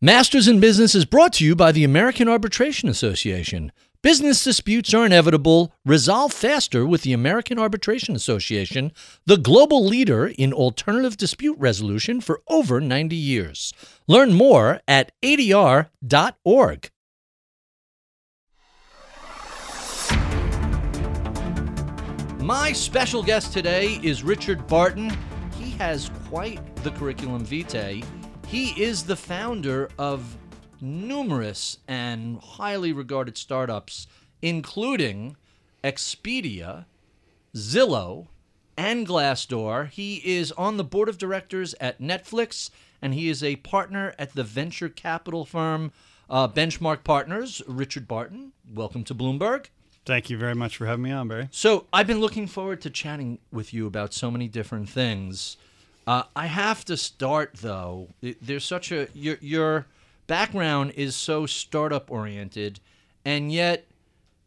Masters in Business is brought to you by the American Arbitration Association. Business disputes are inevitable. Resolve faster with the American Arbitration Association, the global leader in alternative dispute resolution for over 90 years. Learn more at adr.org. My special guest today is Richard Barton. He has quite the curriculum vitae. He is the founder of numerous and highly regarded startups, including Expedia, Zillow, and Glassdoor. He is on the board of directors at Netflix, and he is a partner at the venture capital firm uh, Benchmark Partners. Richard Barton, welcome to Bloomberg. Thank you very much for having me on, Barry. So I've been looking forward to chatting with you about so many different things. Uh, I have to start though. There's such a your your background is so startup oriented, and yet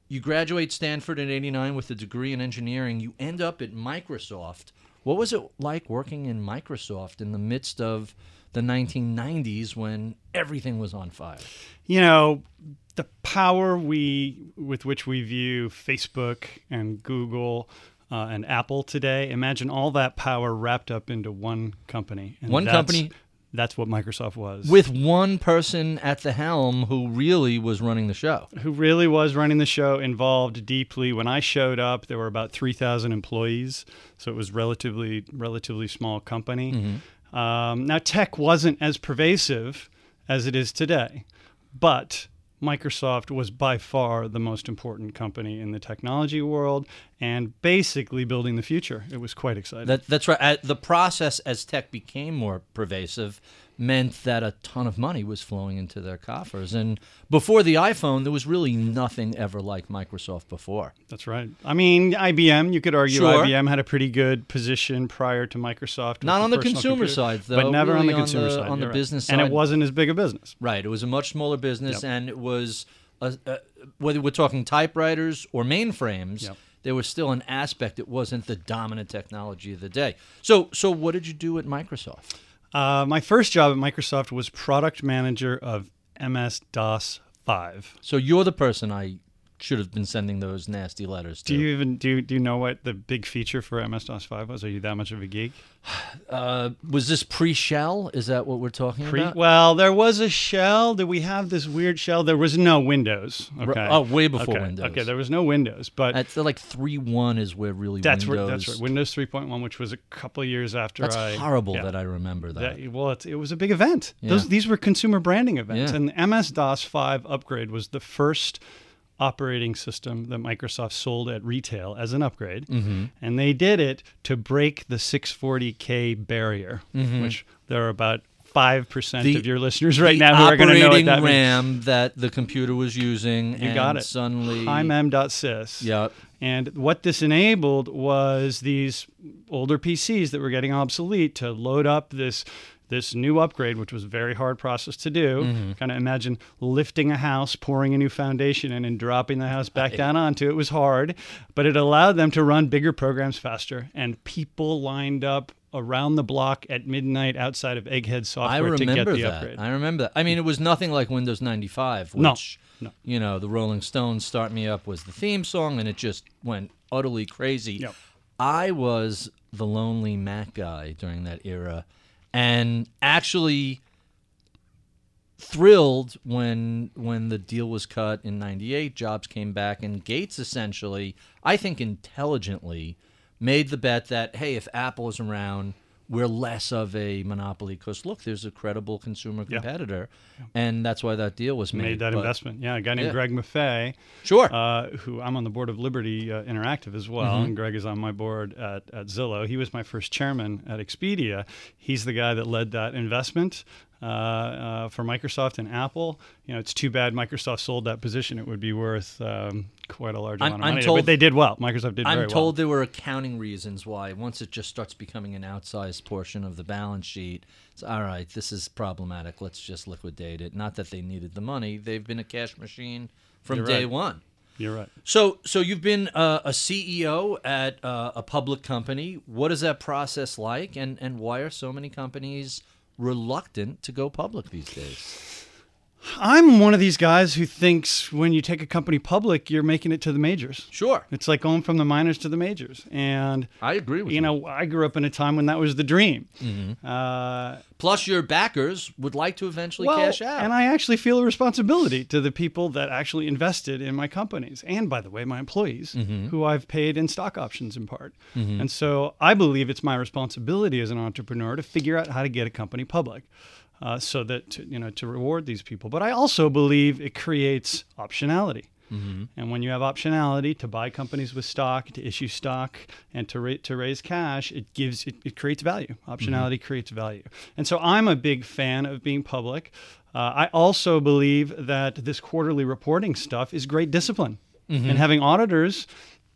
you graduate Stanford in '89 with a degree in engineering. You end up at Microsoft. What was it like working in Microsoft in the midst of the 1990s when everything was on fire? You know, the power we with which we view Facebook and Google uh, and Apple today. Imagine all that power wrapped up into one company. And One that's- company- That's what Microsoft was. With one person at the helm who really was running the show. who really was running the show involved deeply. When I showed up, there were about 3,000 employees, so it was relatively relatively small company. Mm-hmm. Um, now, tech wasn't as pervasive as it is today, but Microsoft was by far the most important company in the technology world and basically building the future. It was quite exciting. That, that's right. The process as tech became more pervasive meant that a ton of money was flowing into their coffers. And before the iPhone, there was really nothing ever like Microsoft before. That's right. I mean, IBM, you could argue Sure. IBM had a pretty good position prior to Microsoft. Not on the consumer computer, side, though, But never on really the on consumer the- side. on the right. business side. And it wasn't as big a business. Right. It was a much smaller business, Yep. and it was, a, a, whether we're talking typewriters or mainframes, Yep. there was still an aspect. It wasn't the dominant technology of the day. So, so what did you do at Microsoft? Uh, my first job at Microsoft was product manager of MS DOS 5. So you're the person I should have been sending those nasty letters to. Do you even do you, do you know what the big feature for MS DOS 5 was? Are you that much of a geek? Uh, was this pre-shell? Is that what we're talking Pre- about? well, there was a shell. Did we have this weird shell? There was no Windows. Okay. oh, way before okay. Windows. Okay, there was no Windows, but That's like three one is where really that's Windows. where, that's right. Windows 3.1, which was a couple of years after That's I. horrible yeah. that I remember that. That- well, it was a big event. Those these were consumer branding events, Yeah. and MS DOS 5 upgrade was the first operating system that Microsoft sold at retail as an upgrade, Mm-hmm. and they did it to break the 640k barrier, which there are about five percent Mm-hmm. Of your listeners right now who are going to know what that means. RAM that the computer was using. You and got it. Suddenly, HIMEM.sys. Yep. And what this enabled was these older PCs that were getting obsolete to load up this this new upgrade, which was a very hard process to do. Mm-hmm. Kind of imagine lifting a house, pouring a new foundation in, and dropping the house back down onto it. Was hard, but it allowed them to run bigger programs faster. And people lined up around the block at midnight outside of Egghead Software to get remember the that. upgrade. I remember that. I mean, it was nothing like Windows 95, No, which, no. you know, the Rolling Stones "Start Me Up" was the theme song, and it just went utterly crazy. Yep. I was the lonely Mac guy during that era, and actually thrilled when when the deal was cut in 98 jobs came back and gates essentially i think intelligently made the bet that hey if apple is around we're less of a monopoly because look there's a credible consumer Yeah. competitor and that's why that deal was made Made that But- investment. Yeah, a guy named Yeah. Greg Maffei. sure uh, who I'm on the board of Liberty uh, Interactive as well, Mm-hmm. and Greg is on my board at, at Zillow. He was my first chairman at Expedia. He's the guy that led that investment uh, uh, for Microsoft and Apple. You know, it's too bad Microsoft sold that position. It would be worth um, quite a large I'm- amount of I'm money. told- but they did well. Microsoft did very well. I'm told there were accounting reasons why. Once it just starts becoming an outsized portion of the balance sheet, it's all right. This is problematic. Let's just liquidate it. Not that they needed the money; they've been a cash machine from You're day right. one. You're right. So, so you've been uh, a CEO at uh, a public company. What is that process like, and and why are so many companies reluctant to go public these days? I'm one of these guys who thinks when you take a company public, you're making it to the majors. Sure. It's like going from the minors to the majors. And I agree with you you. know, I grew up in a time when that was the dream. Mm-hmm. Uh, Plus, your backers would like to eventually well, cash out. and I actually feel a responsibility to the people that actually invested in my companies, and by the way, my employees, Mm-hmm. who I've paid in stock options in part. And so I believe it's my responsibility as an entrepreneur to figure out how to get a company public. Uh, so that to, you know to reward these people, but I also believe it creates optionality. And when you have optionality to buy companies with stock, to issue stock, and to ra- to raise cash, it gives it, it creates value. Optionality creates value. And so I'm a big fan of being public. Uh, I also believe that this quarterly reporting stuff is great discipline, and having auditors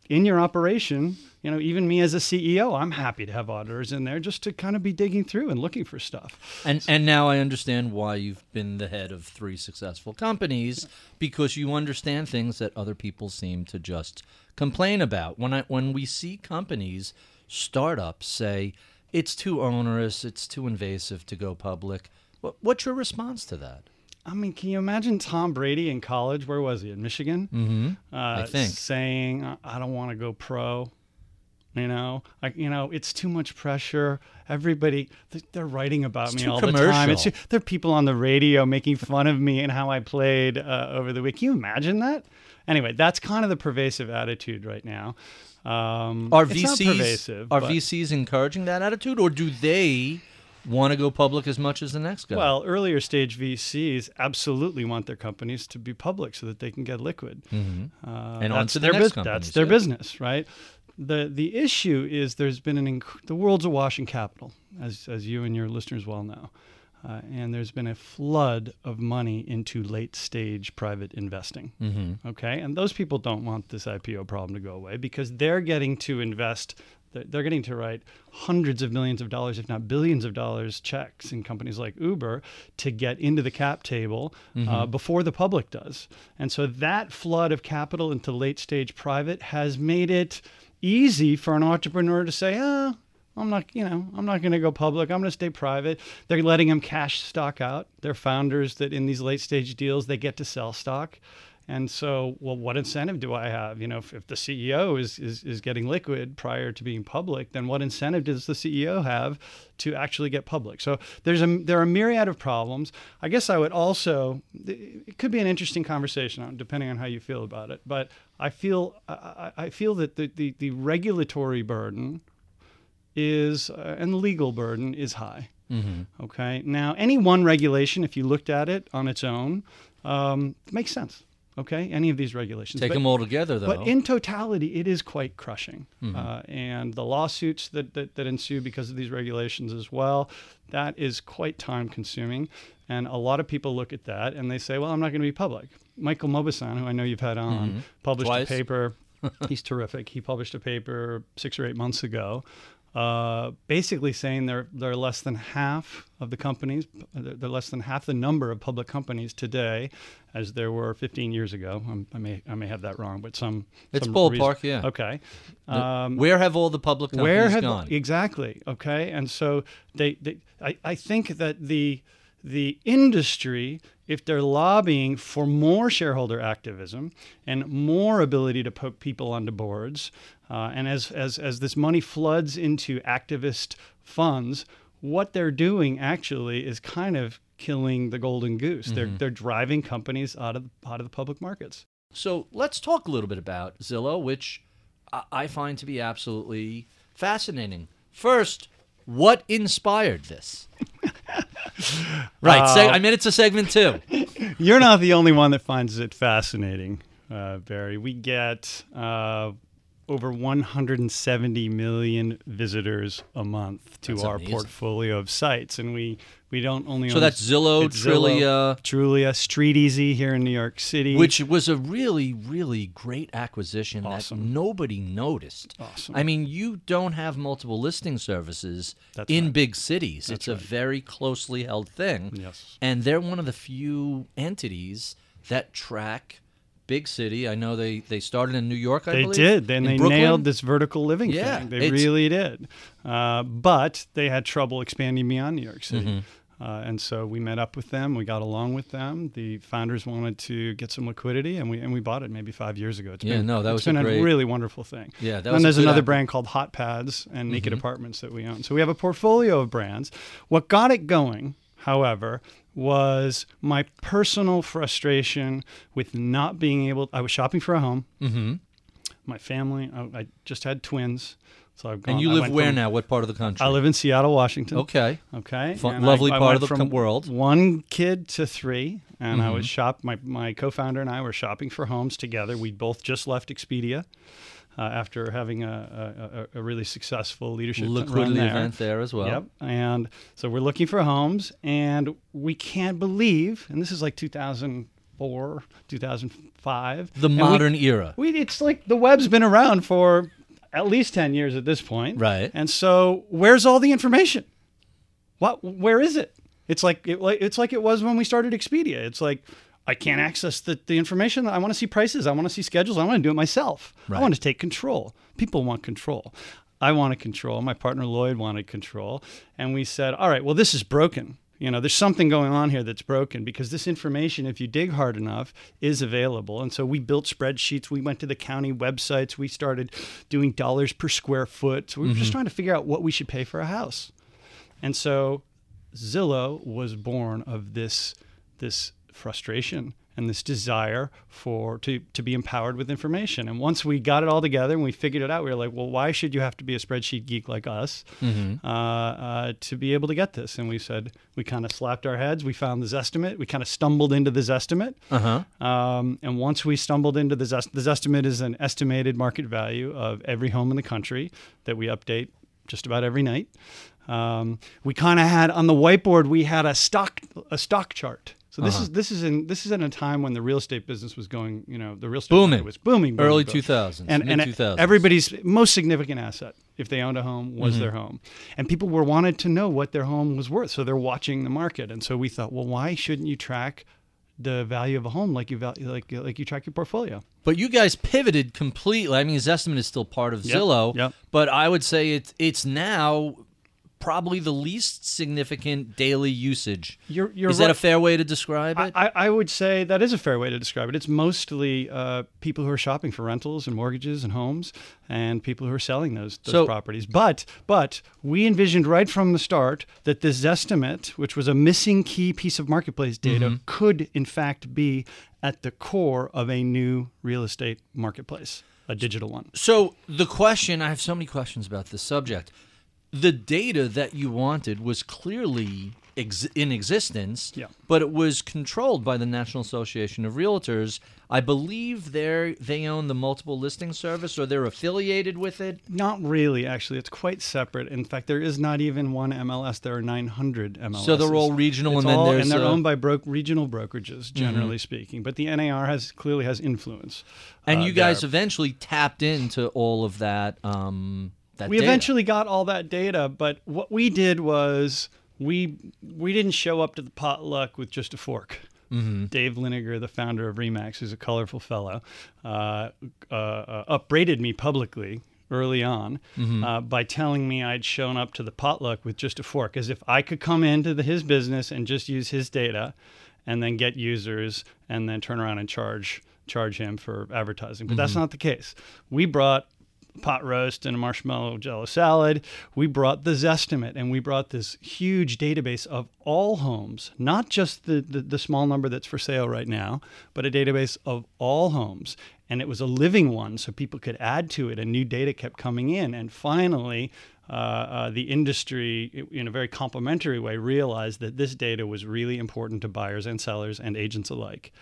in your operation. You know, even me as a CEO, I'm happy to have auditors in there just to kind of be digging through and looking for stuff. And and now I understand why you've been the head of three successful companies because you understand things that other people seem to just complain about. When I when we see companies, startups say it's too onerous, it's too invasive to go public. What, what's your response to that? I mean, can you imagine Tom Brady in college? Where was he? In Michigan? Mm-hmm. uh, I think. saying "I- don't want to go pro. You know, like you know, it's too much pressure. Everybody, they're writing about It's me all the time. It's commercial. there are people on the radio making fun of me and how I played uh, over the week. Can you imagine that? Anyway, that's kind of the pervasive attitude right now. Um, Are it's not VCs pervasive? are but- VCs encouraging that attitude, or do they want to go public as much as the next guy? Well, earlier stage VCs absolutely want their companies to be public so that they can get liquid. Uh, Mm-hmm. And on that's the their next That's their yeah. business, right? The the issue is there's been an inc- the world's awash in capital, as as you and your listeners well know, uh, and there's been a flood of money into late stage private investing. Mm-hmm. Okay, and those people don't want this IPO problem to go away because they're getting to invest. They're- getting to write hundreds of millions of dollars, if not billions of dollars, checks in companies like Uber to get into the cap table uh, before the public does. And so that flood of capital into late stage private has made it easy for an entrepreneur to say, ah, I'm not, you know, I'm not going to go public. I'm going to stay private. They're letting them cash stock out. They're founders that in these late stage deals they get to sell stock. And so, well, what incentive do I have? You know, if, if the CEO is, is is getting liquid prior to being public, then what incentive does the CEO have to actually get public? So there's a there are a myriad of problems. I guess I would also it could be an interesting conversation depending on how you feel about it. But I feel I, I I feel that the, the, the regulatory burden is uh, and the legal burden is high. Mm-hmm. Okay. Now, any one regulation, if you looked at it on its own, um, makes sense. Okay. Any of these regulations. Take But- them all together, though. but in totality, it is quite crushing. Mm-hmm. Uh, and the lawsuits that, that, that ensue because of these regulations as well, that is quite time consuming. And a lot of people look at that and they say, well, I'm not going to be public. Michael Mauboussin, who I know you've had on, published Mm-hmm. Twice. a paper. He's terrific. He published a paper six or eight months ago. Uh, basically saying they're they're less than half of the companies, they're they're less than half the number of public companies today, as there were 15 years ago. I'm, I may I may have that wrong, but some It's some ballpark, yeah. Okay. Um, where have all the public companies where have gone? exactly? Okay, and so they, they I, I think that the the industry, if they're lobbying for more shareholder activism and more ability to poke people onto boards, uh, and as, as as this money floods into activist funds, what they're doing actually is kind of killing the golden goose. They're they're driving companies out of out of the public markets. So let's talk a little bit about Zillow, which I- find to be absolutely fascinating. First, what inspired this? right. seg- I mean, it's a segment too. You're not the only one that finds it fascinating, uh, Barry. We get uh, over 170 million visitors a month to That's our amazing. portfolio of sites, and we we don't only So own- that's Zillow, Zillow, Trulia, Street Easy here in New York City, which was a really, really great acquisition Awesome. that nobody noticed. Awesome. I mean, you don't have multiple listing services That's in right. big cities. it's a very closely held thing. Yes. And they're one of the few entities that track big city. I know they, they started in New York, I They believe. did. Then they Brooklyn. nailed this vertical living Yeah, thing. They really did. Uh, but they had trouble expanding beyond New York City. Mm-hmm. Uh, and so we met up with them. We got along with them. The founders wanted to get some liquidity, and we and we bought it maybe five years ago. It's Yeah, been, no, that it's was been a great- really wonderful thing. Yeah, that and was there's another acqui- brand called Hot Pads and Naked Mm-hmm. Apartments that we own. So we have a portfolio of brands. What got it going, however, was my personal frustration with not being able. I was shopping for a home. Mm-hmm. My family. I, I just had twins, so I've gone. And you live where from- now? What part of the country? I live in Seattle, Washington. Okay. Okay. Fun- lovely part went of the from world. One kid to three, and I was Mhm. shop. My my co-founder and I were shopping for homes together. We both just left Expedia uh, after having a, a, a- really successful leadership Liquidity there. event there as well. Yep. And so we're looking for homes, and we can't believe, and this is like 2004, 2005. The and we- modern era. we, it's like the web's been around for at least 10 years at this point. Right. And so where's all the information? What where is it? It's like it, like it's like it was when we started Expedia. It's like I can't mm-hmm. access the, the information. I want to see prices. I want to see schedules. I want to do it myself. Right. I want to take control. People want control. I want to control. My partner Lloyd wanted control. And we said, all right, well, this is broken. You know, there's something going on here that's broken because this information, if you dig hard enough, is available. And so we built spreadsheets. We went to the county websites. We started doing dollars per square foot. So we were just mm-hmm. trying to figure out what we should pay for a house. And so Zillow was born of this this frustration and this desire for to to be empowered with information. And once we got it all together and we figured it out, we were like, well, why should you have to be a spreadsheet geek like us uh, uh, to be able to get this? And we said we kind of slapped our heads. We found the Zestimate. We kind of stumbled into the Zestimate. Uh huh. Um, and once we stumbled into the Zest, the Zestimate is an estimated market value of every home in the country that we update just about every night. Um, we kind of had on the whiteboard we had a stock a stock chart. So this Uh-huh. is this is in this is in a time when the real estate business was going, you know, the real estate Booming. was booming, booming Early booming. 2000s, and and mid-2000s. everybody's most significant asset if they owned a home was Mm-hmm. their home and people were wanted to know what their home was worth so they're watching the market and so we thought well why shouldn't you track the value of a home like you val- like like you track your portfolio But you guys pivoted completely. I mean, Zestimate is still part of Yep, Zillow, yep. but I would say it's it's now probably the least significant daily usage. you're you're is that a fair way to describe it? I, I would say that is a fair way to describe it. It's mostly uh, people who are shopping for rentals and mortgages and homes, and people who are selling those, those So- properties. But but we envisioned right from the start that this estimate, which was a missing key piece of marketplace data, Mm-hmm. could in fact be at the core of a new real estate marketplace, a digital one. So the question, I have so many questions about this subject. The data that you wanted was clearly ex- in existence, Yeah. but it was controlled by the National Association of Realtors. I believe they they own the multiple listing service, or they're affiliated with it. Not really, actually. It's quite separate. In fact, there is not even one MLS. There are 900 MLS. So they're all regional, It's and then all- there's and they're uh, owned by bro- regional brokerages, generally speaking. But the NAR has clearly has influence. and uh, you guys there. eventually tapped into all of that. Um, that we data. eventually got all that data, but what we did was we we didn't show up to the potluck with just a fork. Mm-hmm. Dave Liniger, the founder of Remax, who's a colorful fellow, uh, uh, uh, upbraided me publicly early on Mm-hmm. uh, by telling me I'd shown up to the potluck with just a fork, as if I could come into the, his business and just use his data, and then get users, and then turn around and charge charge him for advertising. But that's Mm-hmm. not the case. We brought pot roast and a marshmallow jello salad. We brought the Zestimate and we brought this huge database of all homes, not just the, the, the small number that's for sale right now, but a database of all homes. And it was a living one, so people could add to it, and new data kept coming in. And finally, uh, uh, the industry, in a very complementary way, realized that this data was really important to buyers and sellers and agents alike.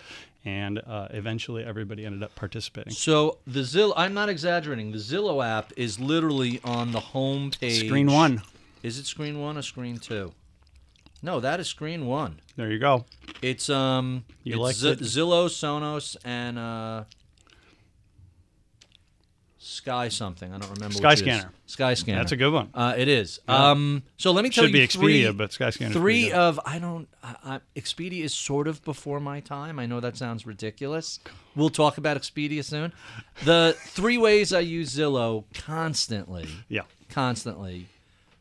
And uh, eventually, everybody ended up participating. So the Zillow, I'm not exaggerating. The Zillow app is literally on the home page. Screen one. Is it screen one or screen two? No, that is screen one. There you go. It's um, You it's liked Z- it? Zillow, Sonos, and uh, Sky something. I don't remember. Sky which it is. Scanner. Sky Scanner. That's a good one. Uh, it is. Um, so let me tell Should you Should be three, Expedia, but Sky Scanner. three of I don't. I, I, Expedia is sort of before my time. I know that sounds ridiculous. We'll talk about Expedia soon. The three ways I use Zillow constantly, Yeah. constantly.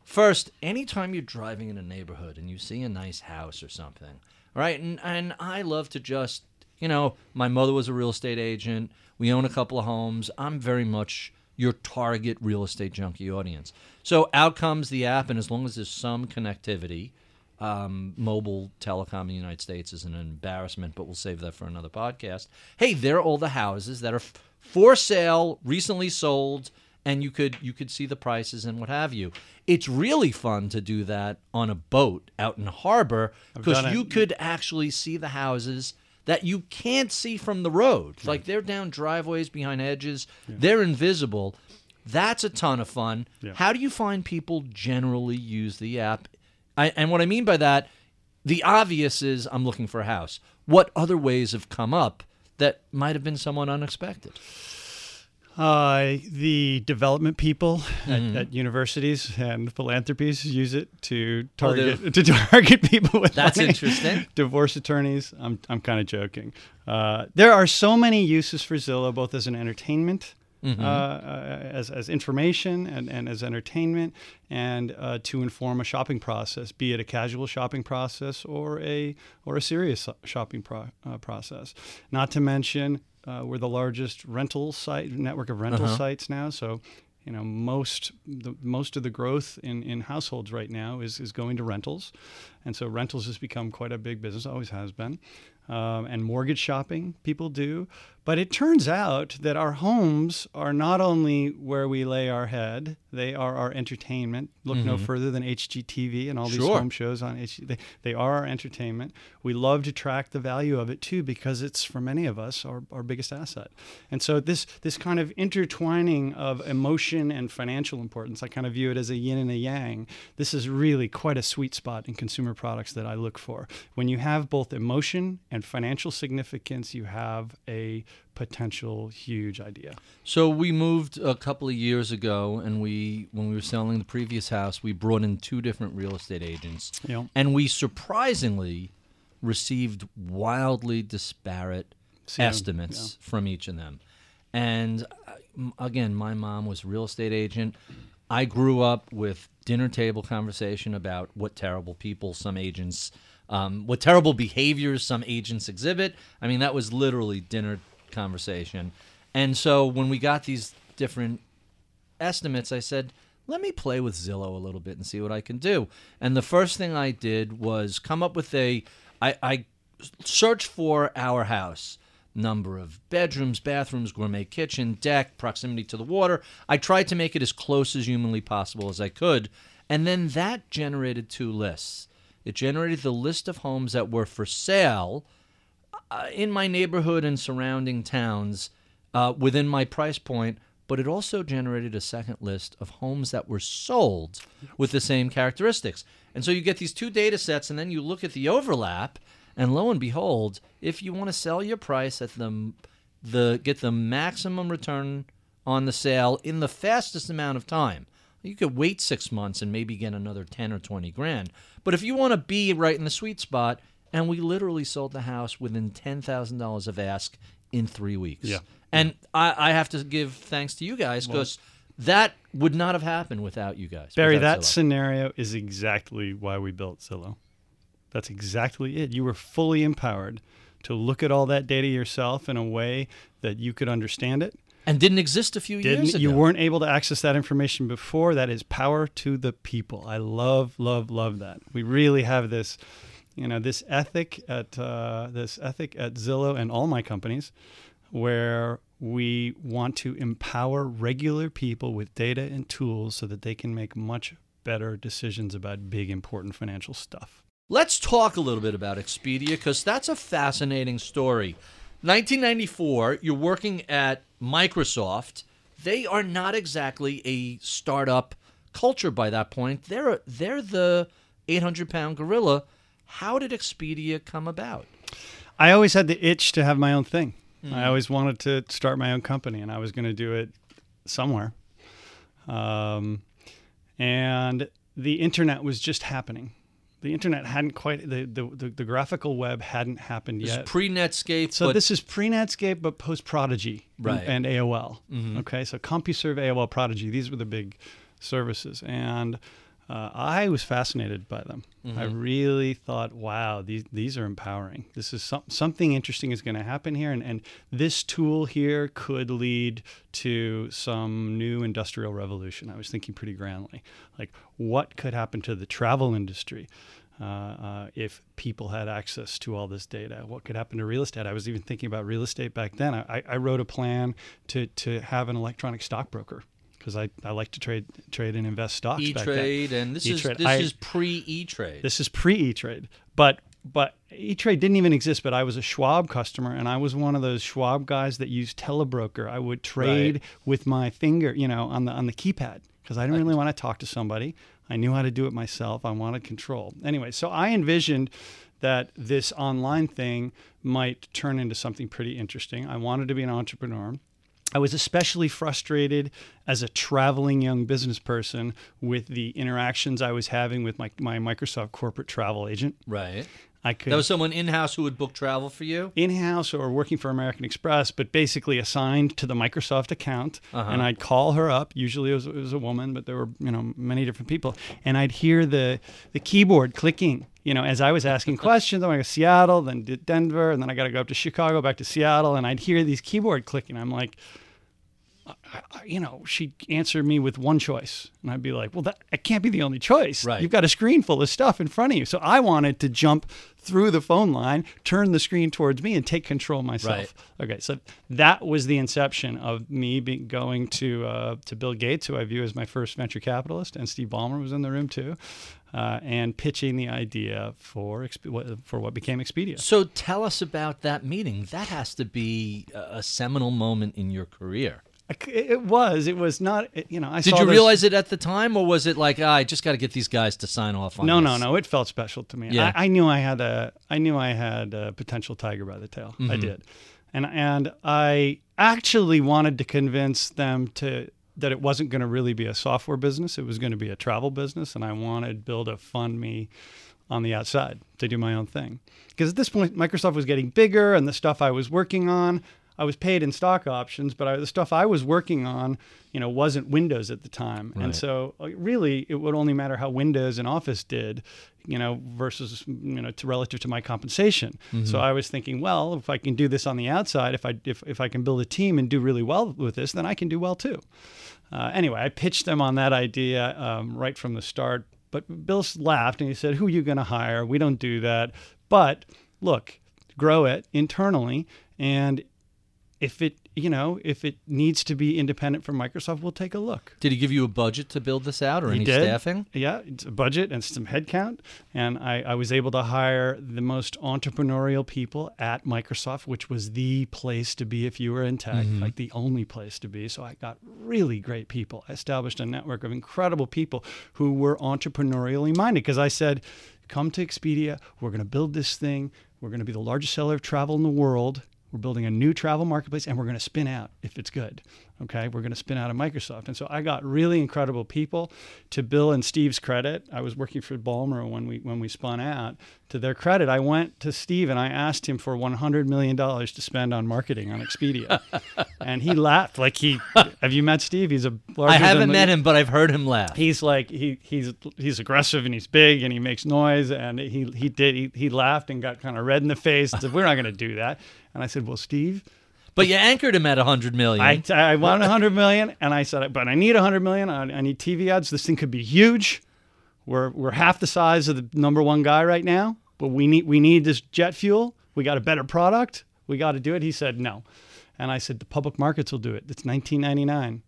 First, anytime you're driving in a neighborhood and you see a nice house or something, right? And and I love to just, you know, my mother was a real estate agent. We own a couple of homes. I'm very much your target real estate junkie audience. So out comes the app, and as long as there's some connectivity, um, mobile telecom in the United States is an embarrassment, but we'll save that for another podcast. Hey, there are all the houses that are f- for sale, recently sold, and you could you could see the prices and what have you. It's really fun to do that on a boat out in harbor because you could actually see the houses that you can't see from the road. Like they're down driveways behind hedges, they're invisible. That's a ton of fun. Yeah. How do you find people generally use the app? I, and what I mean by that, the obvious is I'm looking for a house. What other ways have come up that might have been somewhat unexpected? Uh, the development people Mm-hmm. at, at universities and philanthropies use it to Oh, target to target people with That's money. interesting. Divorce attorneys. I'm I'm kind of joking. Uh, there are so many uses for Zillow, both as an entertainment. Mm-hmm. Uh, uh, as, as information and, and as entertainment and uh, to inform a shopping process, be it a casual shopping process or a or a serious shopping pro- uh, process. Not to mention, uh, we're the largest rental site network of rental Uh-huh. sites now. So, you know, most the most of the growth in, in households right now is is going to rentals, and so rentals has become quite a big business. Always has been. Um, and mortgage shopping people do. But it turns out that our homes are not only where we lay our head, they are our entertainment. Look no mm-hmm. further than HGTV and all these Sure. home shows on HG. They, they are our entertainment. We love to track the value of it too because it's, for many of us, our, our biggest asset. And so this, this kind of intertwining of emotion and financial importance, I kind of view it as a yin and a yang. This is really quite a sweet spot in consumer products that I look for. When you have both emotion and financial significance, you have a potential huge idea. So we moved a couple of years ago, and we, when we were selling the previous house, we brought in two different real estate agents, Yeah. and we surprisingly received wildly disparate Same, estimates from each of them. And uh, again, my mom was a real estate agent. I grew up with dinner table conversation about what terrible people some agents, um, what terrible behaviors some agents exhibit. I mean, that was literally dinner conversation. And so when we got these different estimates, I said, let me play with Zillow a little bit and see what I can do. And the first thing I did was come up with a, I, I searched for our house number of bedrooms, bathrooms, gourmet kitchen, deck, proximity to the water. I tried to make it as close as humanly possible as I could. And then that generated two lists. It generated the list of homes that were for sale uh, in my neighborhood and surrounding towns uh, within my price point, but it also generated a second list of homes that were sold with the same characteristics. And so you get these two data sets, and then you look at the overlap, and lo and behold, if you want to sell your price at the the get the maximum return on the sale in the fastest amount of time, you could wait six months and maybe get another ten or twenty grand. But if you want to be right in the sweet spot, and we literally sold the house within ten thousand dollars of ask in three weeks. Yeah. And I, I have to give thanks to you guys because that would not have happened without you guys. Barry, that Zillow. scenario is exactly why we built Zillow. That's exactly it. You were fully empowered to look at all that data yourself in a way that you could understand it. and didn't exist a few Didn't years ago. you weren't able to access that information before? That is power to the people. I love, love, love that. We really have this, you know, this ethic at uh, this ethic at Zillow and all my companies, where we want to empower regular people with data and tools so that they can make much better decisions about big important financial stuff. Let's talk a little bit about Expedia because that's a fascinating story. 1994, you're working at Microsoft. They are not exactly a startup culture by that point. They're they're the 800 pound gorilla. How did Expedia come about? I always had the itch to have my own thing. I always wanted to start my own company, and I was going to do it somewhere. Um, and the internet was just happening. The internet hadn't quite the the, the, the graphical web hadn't happened This yet. pre Netscape, So this is pre-Netscape, but post-Prodigy Right. and, AOL. Okay, so CompuServe, AOL, Prodigy. These were the big services, and uh, I was fascinated by them. Mm-hmm. I really thought, wow, these these are empowering. This is some, something interesting is going to happen here, and, and this tool here could lead to some new industrial revolution. I was thinking pretty grandly, like what could happen to the travel industry. Uh, uh, if people had access to all this data, what could happen to real estate? I was even thinking about real estate back then. I, I wrote a plan to, to have an electronic stockbroker because I, I like to trade trade and invest stocks. E Trade, and this E-Trade. is this I- is pre E Trade. This is pre E Trade, but but E Trade didn't even exist. But I was a Schwab customer, and I was one of those Schwab guys that used telebroker. I would trade Right. with my finger, you know, on the on the keypad because I didn't really want to talk to somebody. I knew how to do it myself. I wanted control. Anyway, so I envisioned that this online thing might turn into something pretty interesting. I wanted to be an entrepreneur. I was especially frustrated as a traveling young business person with the interactions I was having with my, my Microsoft corporate travel agent. right. I could That was someone in house who would book travel for you. in-house or working for American Express, but basically assigned to the Microsoft account. Uh-huh. And I'd call her up. Usually it was, it was a woman, but there were you know many different people. And I'd hear the the keyboard clicking. You know, as I was asking questions, I'm going to Seattle, then to Denver, and then I got to go up to Chicago, back to Seattle, and I'd hear these keyboard clicking. I'm like, you know, she'd answer me with one choice. And I'd be like, well, that it can't be the only choice. Right. You've got a screen full of stuff in front of you. So I wanted to jump through the phone line, turn the screen towards me, and take control myself. Right. Okay, so that was the inception of me going to uh, to Bill Gates, who I view as my first venture capitalist, and Steve Ballmer was in the room too, uh, and pitching the idea for what- for what became Expedia. So tell us about that meeting. That has to be a seminal moment in your career. It was. It was not. You know, I Did you this- realize it at the time, or was it like, ah, I just got to get these guys to sign off on it? No, this? no, no. It felt special to me. Yeah. I, I knew I had a. I knew I had a potential tiger by the tail. Mm-hmm. I did, and and I actually wanted to convince them to that it wasn't going to really be a software business. It was going to be a travel business, and I wanted Bill to fund me on the outside to do my own thing. Because at this point, Microsoft was getting bigger, and the stuff I was working on, I was paid in stock options, but I, the stuff I was working on, you know, wasn't Windows at the time, and so uh, really it would only matter how Windows and Office did, you know, versus you know to relative to my compensation. So I was thinking, well, if I can do this on the outside, if I if, if I can build a team and do really well with this, then I can do well too. Uh, anyway, I pitched them on that idea um, right from the start. But Bill laughed and he said, "Who are you going to hire? We don't do that. But look, grow it internally, and if it, you know, if it needs to be independent from Microsoft, we'll take a look." Did he give you a budget to build this out, or He any did. staffing? Yeah, it's a budget and some headcount. And I, I was able to hire the most entrepreneurial people at Microsoft, which was the place to be if you were in tech, mm-hmm. like the only place to be. So I got really great people. I established a network of incredible people who were entrepreneurially minded because I said, come to Expedia. We're going to build this thing. We're going to be the largest seller of travel in the world. We're building a new travel marketplace and we're going to spin out if it's good. Okay. We're going to spin out of Microsoft. And so I got really incredible people. To Bill and Steve's credit, I was working for Ballmer when we when we spun out. To their credit, I went to Steve and I asked him for $100 million to spend on marketing on Expedia. and he laughed like he, have you met Steve? He's a I haven't met him, but I've heard him laugh. he's like he he's he's aggressive and he's big and he makes noise and he he did he, he laughed and got kind of red in the face and said we're not going to do that and I said well Steve but you anchored him at a hundred million. I, I want a hundred million and I said but I need a hundred million. I, I need TV ads. This thing could be huge. We're we're half the size of the number one guy right now but we need we need this jet fuel. We got a better product. We got to do it. He said no. And I said the public markets will do it. It's 1999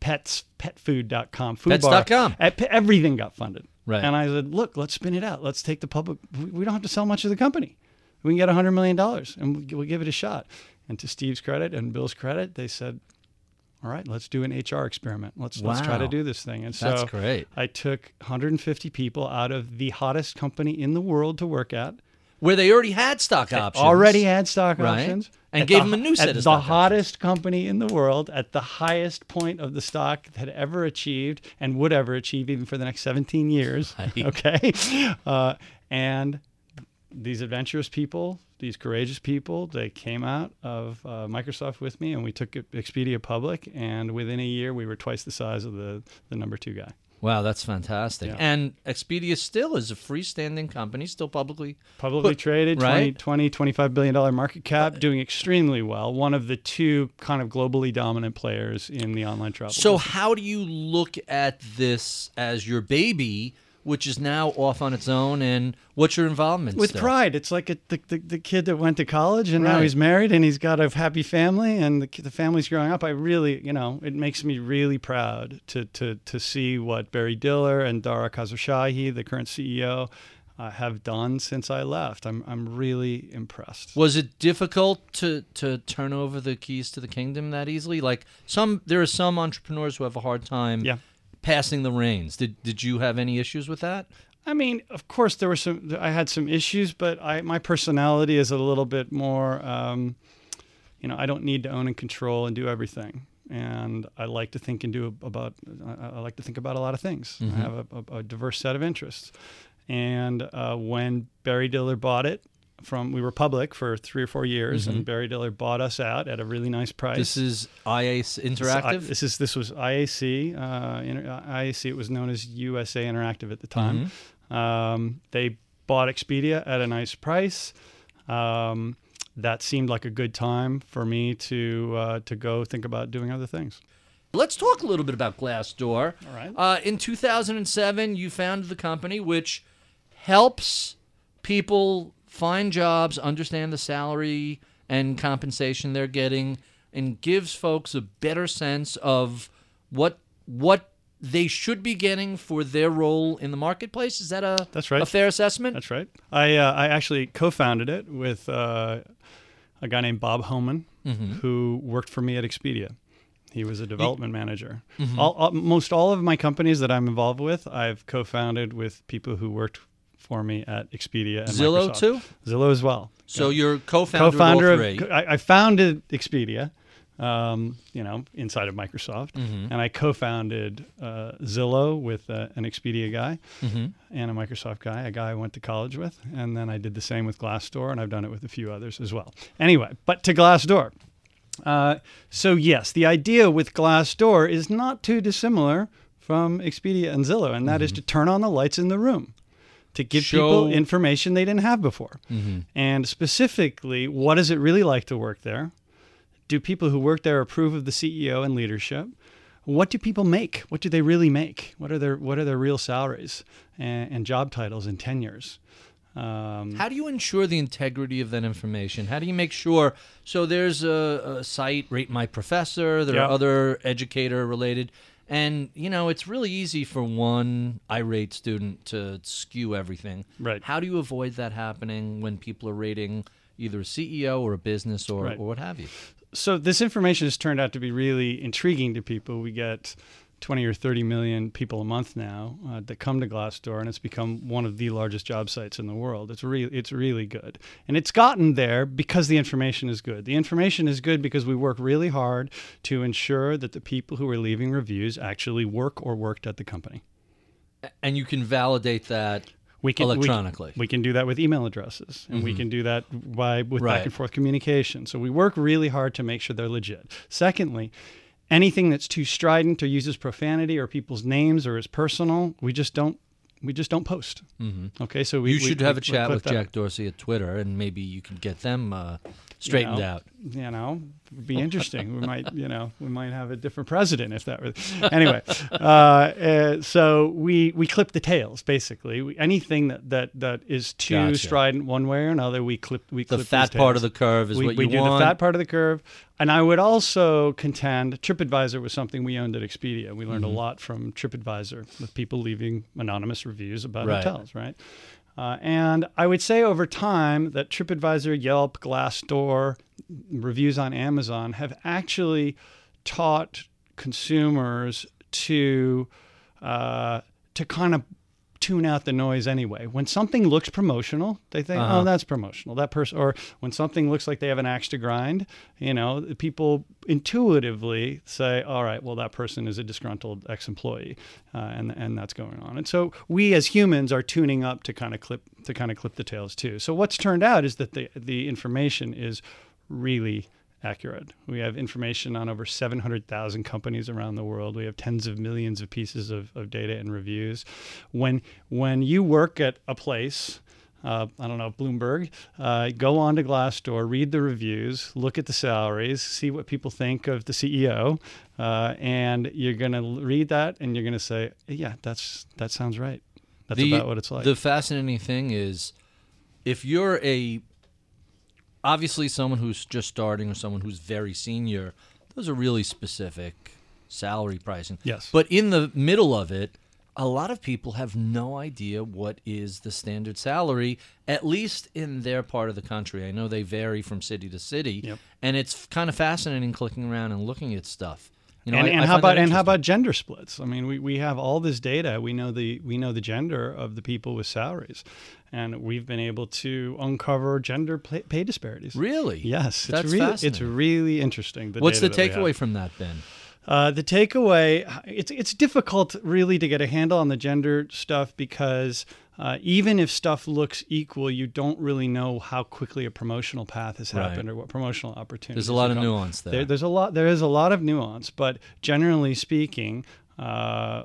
pets petfood.com food bar. Pets.com. E- everything got funded. Right. and i said look let's spin it out. Let's take the public we we don't have to sell much of the company. We can get $100 million and we'll, we'll give it a shot and to steve's credit and bill's credit they said all right let's do an hr experiment let's let's try to do this thing and so That's great. i took 150 people out of the hottest company in the world to work at Where they already had stock options. already had stock Right. options And gave the- them a new set at of the stock options. hottest company in the world at the highest point of the stock had ever achieved and would ever achieve even for the next 17 years Right. okay uh, and these adventurous people these courageous people they came out of uh, microsoft with me and we took Expedia public and within a year we were twice the size of the, the number two guy Wow, that's fantastic. Yeah. And Expedia still is a freestanding company, still publicly. Publicly But- traded, right? Uh, 20, 25 billion dollar market cap, doing extremely well. One of the two kind of globally dominant players in the online travel. So, business. how do you look at this as your baby, which is now off on its own, and what's your involvement? with still? pride, it's like a, the, the the kid that went to college and now he's married and he's got a happy family and the, the family's growing up. I really, you know, it makes me really proud to to to see what Barry Diller and Dara Khosrowshahi, the current CEO, uh, have done since I left. I'm I'm really impressed. Was it difficult to to turn over the keys to the kingdom that easily? Like some, there are some entrepreneurs who have a hard time Yeah. Passing the reins. Did did you have any issues with that? I mean, of course, there were some. I had some issues, but I my personality is a little bit more. Um, you know, I don't need to own and control and do everything, and I like to think and do about. I, I like to think about a lot of things. I have a, a, a diverse set of interests, and uh, when Barry Diller bought it. From we were public for three or four years, and Barry Diller bought us out at a really nice price. This is IA This- I- Interactive. This is this was IAC. Uh, inter- uh, IAC. It was known as USA Interactive at the time. Mm-hmm. Um, they bought Expedia at a nice price. Um, that seemed like a good time for me to uh, to go think about doing other things. Let's talk a little bit about Glassdoor. All right. Uh, in 2007, you founded the company, which helps people find jobs, understand the salary and compensation they're getting, and gives folks a better sense of what what they should be getting for their role in the marketplace. Is that a That's right. a fair assessment? That's right. I uh, I actually co-founded it with uh, a guy named Bob Hohman, Mm-hmm. who worked for me at Expedia. He was a development manager. Mm-hmm. All, all, most all of my companies that I'm involved with, I've co-founded with people who worked for me at Expedia and Zillow Microsoft. too. Zillow as well. So you're co-founder, co-founder of of I, I founded Expedia, um, you know, inside of Microsoft, Mm-hmm. and I co-founded uh, Zillow with uh, an Expedia guy Mm-hmm. and a Microsoft guy, a guy I went to college with, and then I did the same with Glassdoor, and I've done it with a few others as well. Anyway, but to Glassdoor. Uh, so yes, the idea with Glassdoor is not too dissimilar from Expedia and Zillow, and that is to turn on the lights in the room, to give Show- people information they didn't have before, and specifically, what is it really like to work there? Do people who work there approve of the CEO and leadership? What do people make? What do they really make? What are their What are their real salaries and, and job titles and tenures? Um, How do you ensure the integrity of that information? How do you make sure? So there's a, a site, Rate My Professor. There Yeah. are other educator related, and you know it's really easy for one irate student to skew everything. Right. How do you avoid that happening when people are rating either a CEO or a business or, Right. or what have you? so this information has turned out to be really intriguing to people. We get 20 or 30 million people a month now uh, that come to Glassdoor, and it's become one of the largest job sites in the world. It's really, it's really good, and it's gotten there because the information is good. The information is good because we work really hard to ensure that the people who are leaving reviews actually work or worked at the company. And you can validate that We can electronically. We, can do that with email addresses, and we can do that by with Right. back and forth communication. So we work really hard to make sure they're legit. Secondly, anything that's too strident or uses profanity or people's names or is personal, we just don't we just don't post. Mm-hmm. Okay, so we you should we- have a chat with. Jack Dorsey at Twitter, and maybe you can get them uh, you straightened know, out. You know, it'd be interesting. we might, you know, we might have a different president if that were. Anyway, uh, uh, so we we clip the tails basically. We, anything that that that is too Gotcha. strident one way or another, we clip. We The clip fat part of the curve is we, what we you do want. the fat part of the curve. And I would also contend TripAdvisor was something we owned at Expedia. We learned Mm-hmm. a lot from TripAdvisor with people leaving anonymous reviews about Right. hotels, right? Uh, and I would say over time that TripAdvisor, Yelp, Glassdoor, reviews on Amazon have actually taught consumers to uh, to kind of tune out the noise anyway. When something looks promotional, they think, Uh-huh. "Oh, that's promotional." That person, or when something looks like they have an axe to grind, you know, people intuitively say, "All right, well, that person is a disgruntled ex-employee," uh, and and that's going on. And so we as humans are tuning up to kind of clip to kind of clip the tails too. So what's turned out is that the the information is really accurate. We have information on over 700,000 companies around the world. We have tens of millions of pieces of, of data and reviews. When when you work at a place uh, I don't know, Bloomberg, uh, go on to Glassdoor, read the reviews, look at the salaries, see what people think of the CEO, uh, and you're going to read that and you're going to say, yeah, that's that sounds right. That's the, about what it's like. The fascinating thing is if you're a obviously someone who's just starting or someone who's very senior, those are really specific salary pricing. Yes. But in the middle of it, a lot of people have no idea what is the standard salary, at least in their part of the country. I know they vary from city to city, Yep. and it's kind of fascinating clicking around and looking at stuff. You know, and, I- and I how about and how about gender splits? I mean, we, we have all this data. We know the we know the gender of the people with salaries, and we've been able to uncover gender pay, pay disparities. really? Yes, it's That's really it's really interesting. What's the data that takeaway from that, Ben? Uh, the takeaway, it's it's difficult really to get a handle on the gender stuff because uh, even if stuff looks equal, you don't really know how quickly a promotional path has Right. happened or what promotional opportunities. There's a lot of nuance there. There, there's a lot. There is a lot of nuance, but generally speaking, uh,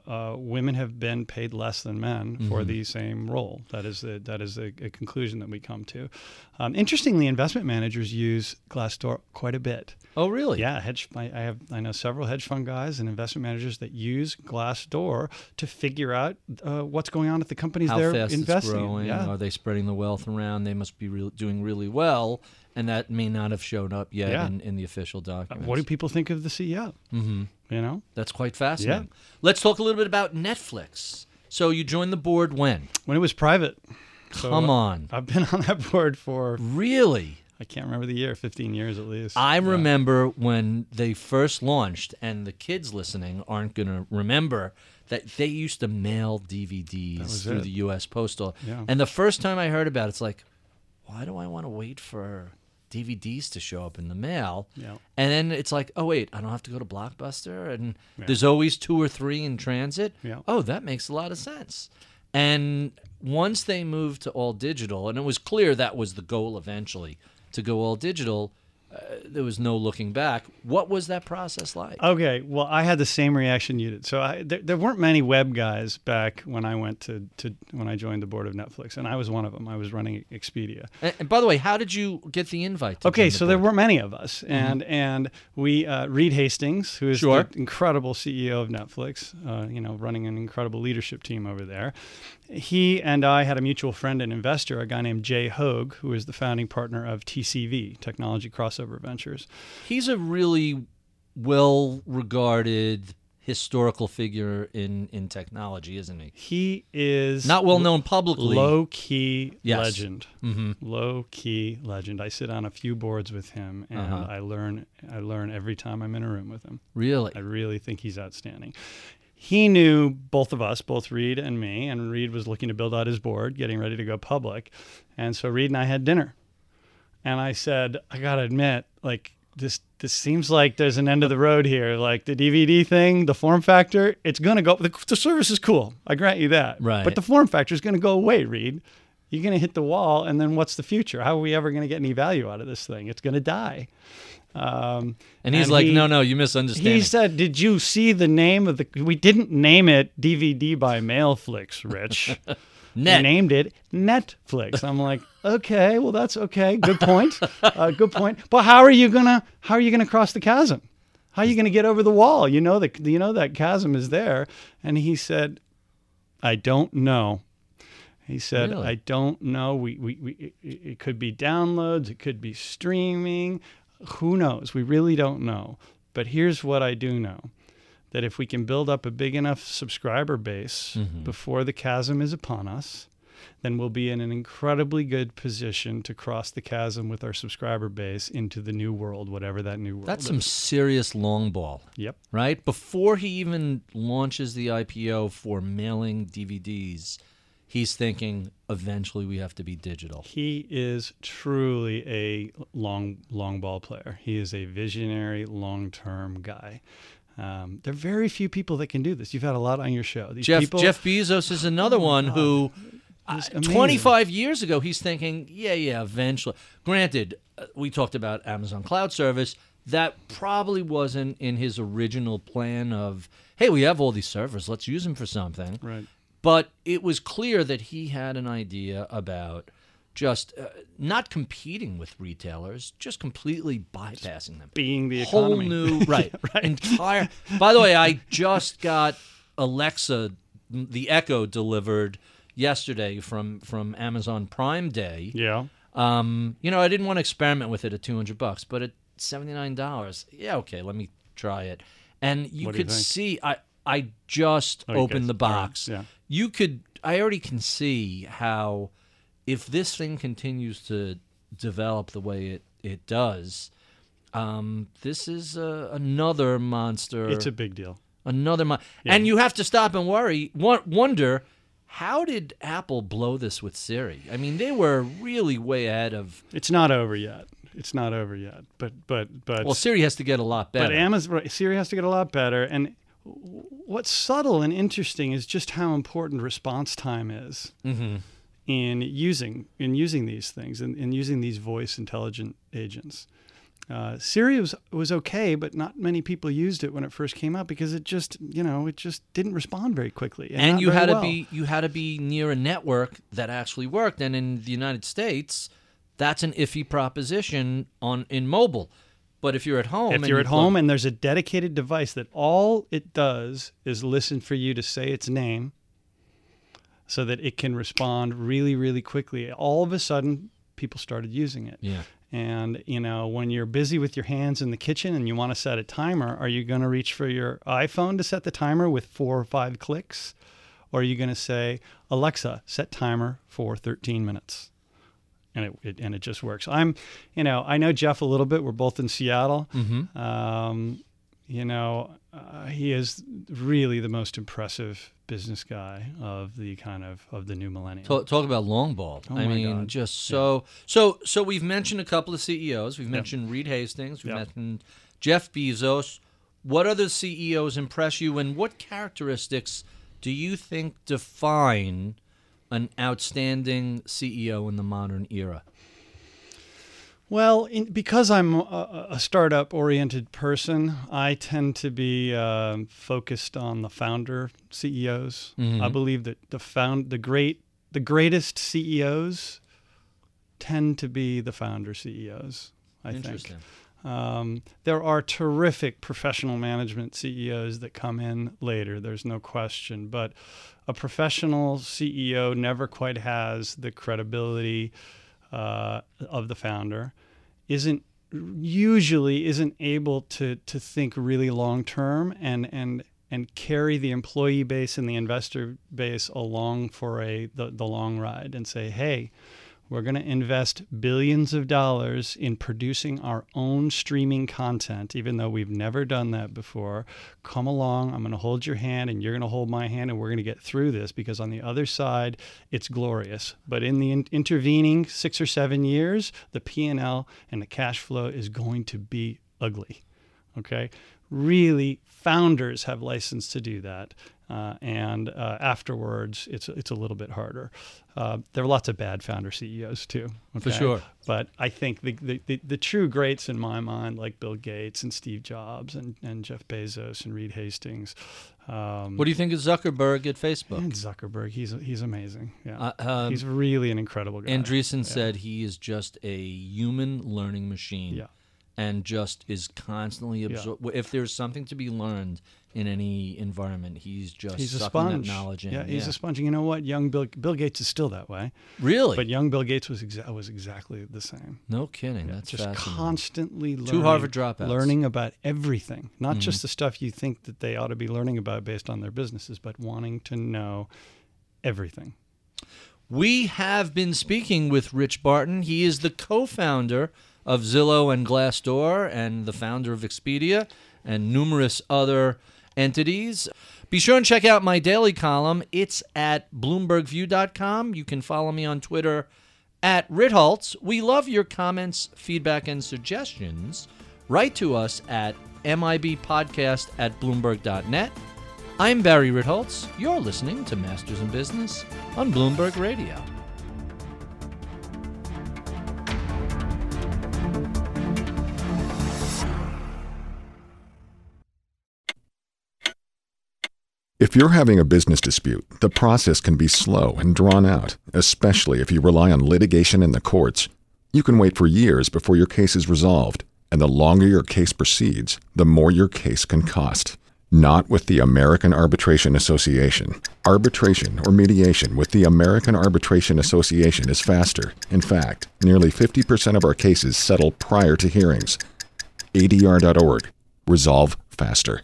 uh, women have been paid less than men for Mm-hmm. the same role. That is the, that is a, a conclusion that we come to. Um, interestingly, investment managers use Glassdoor quite a bit. Oh, really? Yeah, hedge. I, I have. I know several hedge fund guys and investment managers that use Glassdoor to figure out uh, what's going on at the companies How they're investing. in. growing? Yeah. Are they spreading the wealth around? They must be real doing really well, and that may not have shown up yet Yeah. in, in the official documents. What do people think of the CEO? hmm You know, That's quite fascinating. Yeah. Let's talk a little bit about Netflix. So you joined the board when? when it was private. Come uh, on, I've been on that board for really? I can't remember the year, 15 years at least. I Yeah. remember when they first launched, and the kids listening aren't going to remember that they used to mail DVDs through it. the U.S. Postal. Yeah. And the first time I heard about it, it's like, why do I want to wait for DVDs to show up in the mail? Yeah. And then it's like, oh wait, I don't have to go to Blockbuster, and Yeah. there's always two or three in transit. Yeah. Oh, that makes a lot of sense. And once they moved to all digital, and it was clear that was the goal eventually to go all digital, there was no looking back. What was that process like? Okay, well, I had the same reaction you did. So I, there, there weren't many web guys back when I went to, to when I joined the board of Netflix, and I was one of them. I was running Expedia. and, and by the way, how did you get the invite? To Okay, the so there weren't many of us, and and we uh, Reed Hastings, who is Sure. the incredible CEO of Netflix, uh, you know, running an incredible leadership team over there. He and I had a mutual friend and investor, a guy named Jay Hoag, who is the founding partner of TCV, Technology Crossover Ventures. He's a really well regarded historical figure in, in technology, isn't he? He is Not well known publicly. low key Yes. legend. hmm Low key legend. I sit on a few boards with him, and Uh-huh. I learn. I learn every time I'm in a room with him. Really? I really think he's outstanding. He knew both of us, both Reed and me, and Reed was looking to build out his board, getting ready to go public. And so Reed and I had dinner. And I said, I got to admit, like, this this seems like there's an end of the road here. Like the DVD thing, the form factor, it's going to go. The, the service is cool. I grant you that. Right. But the form factor is going to go away, Reed. You're going to hit the wall, and then what's the future? How are we ever going to get any value out of this thing? It's going to die. Um, And he's like, he- no, no, you misunderstand. he said, "Did you see the name of the? We didn't name it DVD by Mailflix, Rich. Net. We named it Netflix." I'm like, "Okay, well that's okay. Good point. Uh, good point. But how are you gonna? How are you gonna cross the chasm? How are you gonna get over the wall? You know that you know that chasm is there." And he said, "I don't know." He said, Really? "I don't know. We, we, we it, it could be downloads. It could be streaming. Who knows? We really don't know. But here's what I do know: that if we can build up a big enough subscriber base Mhm. before the chasm is upon us, then we'll be in an incredibly good position to cross the chasm with our subscriber base into the new world, whatever that new world That's is. some serious long ball, Yep. right? Before he even launches the IPO for mailing DVDs, he's thinking eventually we have to be digital. He is truly a long long ball player. He is a visionary, long term guy. Um, there are very few people that can do this. You've had a lot on your show. These Jeff people, Jeff Bezos is another one who amazing. 25 years ago, he's thinking, yeah, yeah, eventually. Granted, uh, we talked about Amazon Cloud Service. That probably wasn't in his original plan of, hey, we have all these servers, let's use them for something. Right. But it was clear that he had an idea about just uh, not competing with retailers, just completely bypassing them. Being the Whole economy. new, right, entire. By the way, I just got Alexa, the Echo delivered yesterday from from Amazon Prime Day. Yeah. Um, you know, I didn't want to experiment with it at 200 bucks, but at $79, yeah, okay, let me try it. And you What do you could see I I just Oh, opened the right, box. yeah. You could I already can see how if this thing continues to develop the way it it does, um, this is uh, another monster It's a big deal. another mon- and you have to stop and worry wonder how did apple blow this with siri i mean they were really way ahead of It's not over yet. It's not over yet. But but but well siri has to get a lot better But Amazon, Siri has to get a lot better. And what's subtle and interesting is just how important response time is Mm-hmm. in using in using these things and in, using these voice intelligent agents. Uh, Siri was was okay, but not many people used it when it first came out because it just you know it just didn't respond very quickly. and not you had well. to be you had to be near a network that actually worked and in the united states that's an iffy proposition on in mobile but if you're at home if and you're you at home and there's a dedicated device that all it does is listen for you to say its name so that it can respond really really quickly all of a sudden people started using it. Yeah. And you know when you're busy with your hands in the kitchen and you want to set a timer are you going to reach for your iphone to set the timer with four or five clicks? Or are you going to say alexa set timer for 13 minutes and it, it and it just works i'm you know i know jeff a little bit we're both in seattle mm-hmm. um, you know, uh, he is really the most impressive business guy of the kind of of the new millennium. Talk, talk about long ball. Oh I mean, God. just so so so. We've mentioned a couple of CEOs. We've mentioned Reed Hastings. We've Yeah. mentioned Jeff Bezos. What other CEOs impress you, and what characteristics do you think define an outstanding CEO in the modern era? Well, in, because I'm a, a startup-oriented person, I tend to be um focused on the founder CEOs. Mm-hmm. I believe that the found the great the greatest CEOs tend to be the founder CEOs. I think. Um, there are terrific professional management CEOs that come in later. There's no question, but a professional CEO never quite has the credibility uh, of the founder. Isn't usually isn't able to to think really long term and and and carry the employee base and the investor base along for a the, the long ride and say, hey, we're going to invest billions of dollars in producing our own streaming content, even though we've never done that before. Come along. I'm going to hold your hand, and you're going to hold my hand, and we're going to get through this because on the other side, it's glorious. But in the in- intervening six or seven years, the P&L and the cash flow is going to be ugly. Okay, really, founders have license to do that. Uh, and uh, afterwards, it's it's a little bit harder. Uh, there are lots of bad founder CEOs too. For sure. But I think the, the, the, the true greats in my mind, like Bill Gates and Steve Jobs and, and Jeff Bezos and Reed Hastings. Um, What do you think of Zuckerberg at Facebook? and Zuckerberg, he's he's amazing. Yeah, Uh, um, he's really an incredible guy. Andreessen said he is just a human learning machine. Yeah. And just is constantly absor- If there's something to be learned in any environment, he's just He's a sponge. that knowledge in. Yeah, he's a sponge. You know what? Young Bill Bill Gates is still that way. really But young Bill Gates was exa- was exactly the same. no kidding. That's just constantly learning, Two Harvard dropouts. Mm-hmm. learning about everything, not just the stuff you think that they ought to be learning about based on their businesses, but wanting to know everything. We have been speaking with Rich Barton. He is the co-founder of Zillow and Glassdoor and the founder of Expedia and numerous other entities. Be sure and check out my daily column. It's at bloombergview.com. You can follow me on Twitter at Ritholtz. We love your comments, feedback, and suggestions. Write to us at mibpodcast at bloomberg.net. I'm Barry Ritholtz. You're listening to Masters in Business on Bloomberg Radio. If you're having a business dispute, the process can be slow and drawn out, especially if you rely on litigation in the courts. You can wait for years before your case is resolved, and the longer your case proceeds, the more your case can cost. Not with the American Arbitration Association. Arbitration or mediation with the American Arbitration Association is faster. In fact, nearly 50% of our cases settle prior to hearings. ADR.org. Resolve faster.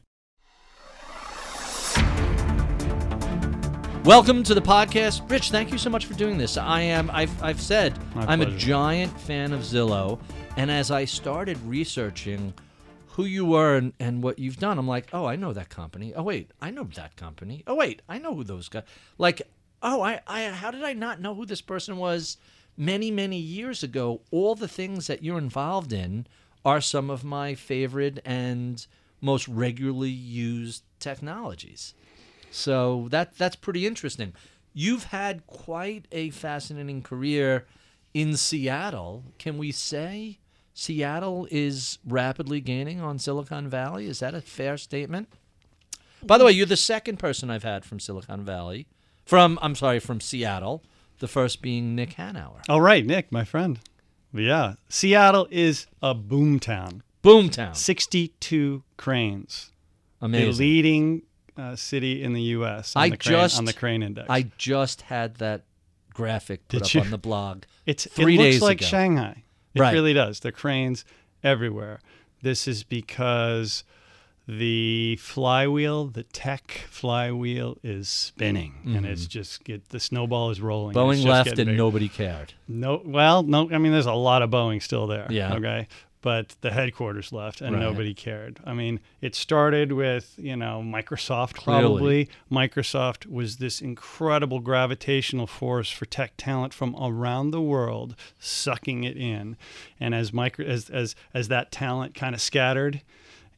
Welcome to the podcast, Rich. Thank you so much for doing this. I am. I've, I've said My I'm a giant fan of Zillow, and as I started researching who you were and, and what you've done, I'm like, oh, I know that company. Oh wait, I know that company. Oh wait, I know who those guys. Like, oh, I, I, how did I not know who this person was? Many, many years ago, all the things that you're involved in are some of my favorite and most regularly used technologies. So that that's pretty interesting. You've had quite a fascinating career in Seattle. Can we say Seattle is rapidly gaining on Silicon Valley? Is that a fair statement? By the way, you're the second person I've had from Silicon Valley. From I'm sorry, from Seattle. The first being Nick Hanauer. All right, Nick, my friend. Yeah, Seattle is a boomtown. Boomtown. 62 cranes. Amazing. The leading uh, city in the U.S. On I the crane, just on the crane index. I just had that graphic put Did up you? on the blog. It's three it looks days like ago. Shanghai. It Right. really does. The cranes everywhere. This is because the flywheel, the tech flywheel, is spinning, and it's just get the snowball is rolling. Boeing left and bigger. nobody cared. No, well, no. I mean, there's a lot of Boeing still there. Yeah. Okay. But the headquarters left, and Right. nobody cared. I mean, it started with you know Microsoft. Clearly. Probably Microsoft was this incredible gravitational force for tech talent from around the world, sucking it in. And as micro as as as that talent kind of scattered.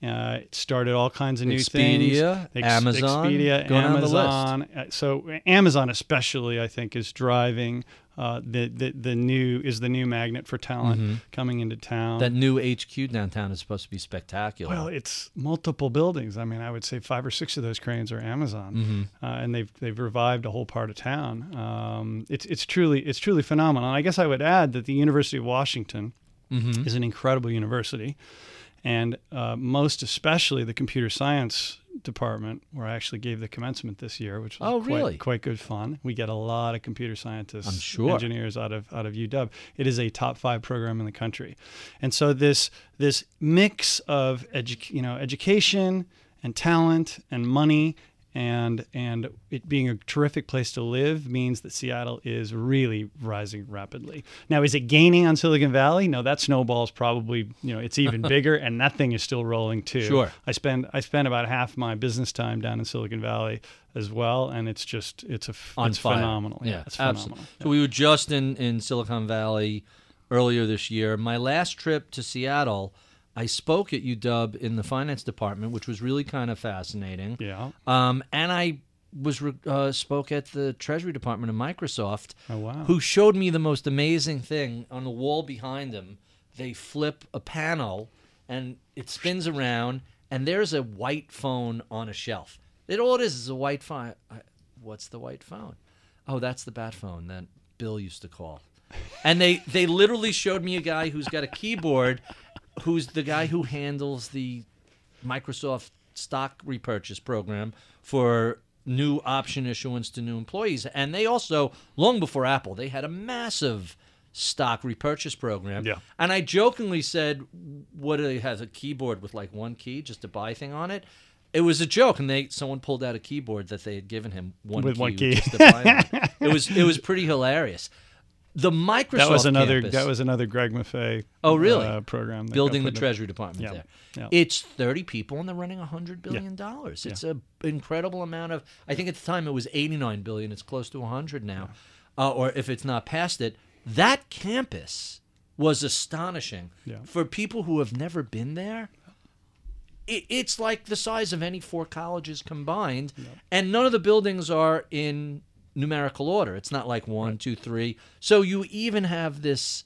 Uh, it started all kinds of new Expedia, things. Amazon, Expedia, go down the list. Amazon, uh, so Amazon especially, I think, is driving uh, the, the the new is the new magnet for talent Mm-hmm. coming into town. That new HQ downtown is supposed to be spectacular. well, it's multiple buildings. I mean, I would say five or six of those cranes are Amazon, Mm-hmm. uh, and they've they've revived a whole part of town. Um, it's it's truly it's truly phenomenal. And I guess I would add that the University of Washington Mm-hmm. is an incredible university, and uh, most especially the computer science department, where I actually gave the commencement this year, which was Oh, quite, really? quite good fun. We get a lot of computer scientists, sure. engineers out of out of UW. It is a top five program in the country, and so this this mix of edu- you know education and talent and money. And and it being a terrific place to live means that Seattle is really rising rapidly. Now, is it gaining on Silicon Valley? No, that snowball's probably you know it's even bigger, and that thing is still rolling too. Sure. I spend I spend about half my business time down in Silicon Valley as well, and it's just it's a on it's fire. phenomenal. Yeah, it's absolutely. phenomenal. So we were just in in Silicon Valley earlier this year. My last trip to Seattle, I spoke at UW in the finance department, which was really kind of fascinating. Yeah. Um, and I was re- uh, spoke at the Treasury Department of Microsoft, Oh wow. who showed me the most amazing thing on the wall behind them. They flip a panel, and it spins around, and there's a white phone on a shelf. It all it is is a white phone. I, what's the white phone? Oh, that's the bat phone that Bill used to call. And they they literally showed me a guy who's got a keyboard, who's the guy who handles the Microsoft stock repurchase program for new option issuance to new employees. And they also, long before Apple, they had a massive stock repurchase program. Yeah. And I jokingly said, "What do they has a keyboard with like one key just to buy thing on it?" It was a joke, and they someone pulled out a keyboard that they had given him one With key one key. just to buy one. It was it was pretty hilarious. The Microsoft that was another campus, that was another Greg Maffei. Oh, really? Uh, program building the Treasury Department Yeah, there. yeah. It's 30 people and they're running 100 billion dollars. Yeah. It's a incredible amount of I think at the time it was 89 billion. It's close to 100 now. Uh, or if it's not past it, that campus was astonishing. Yeah. For people who have never been there, it, it's like the size of any four colleges combined, and none of the buildings are in numerical order. It's not like one, two, three. So you even have this.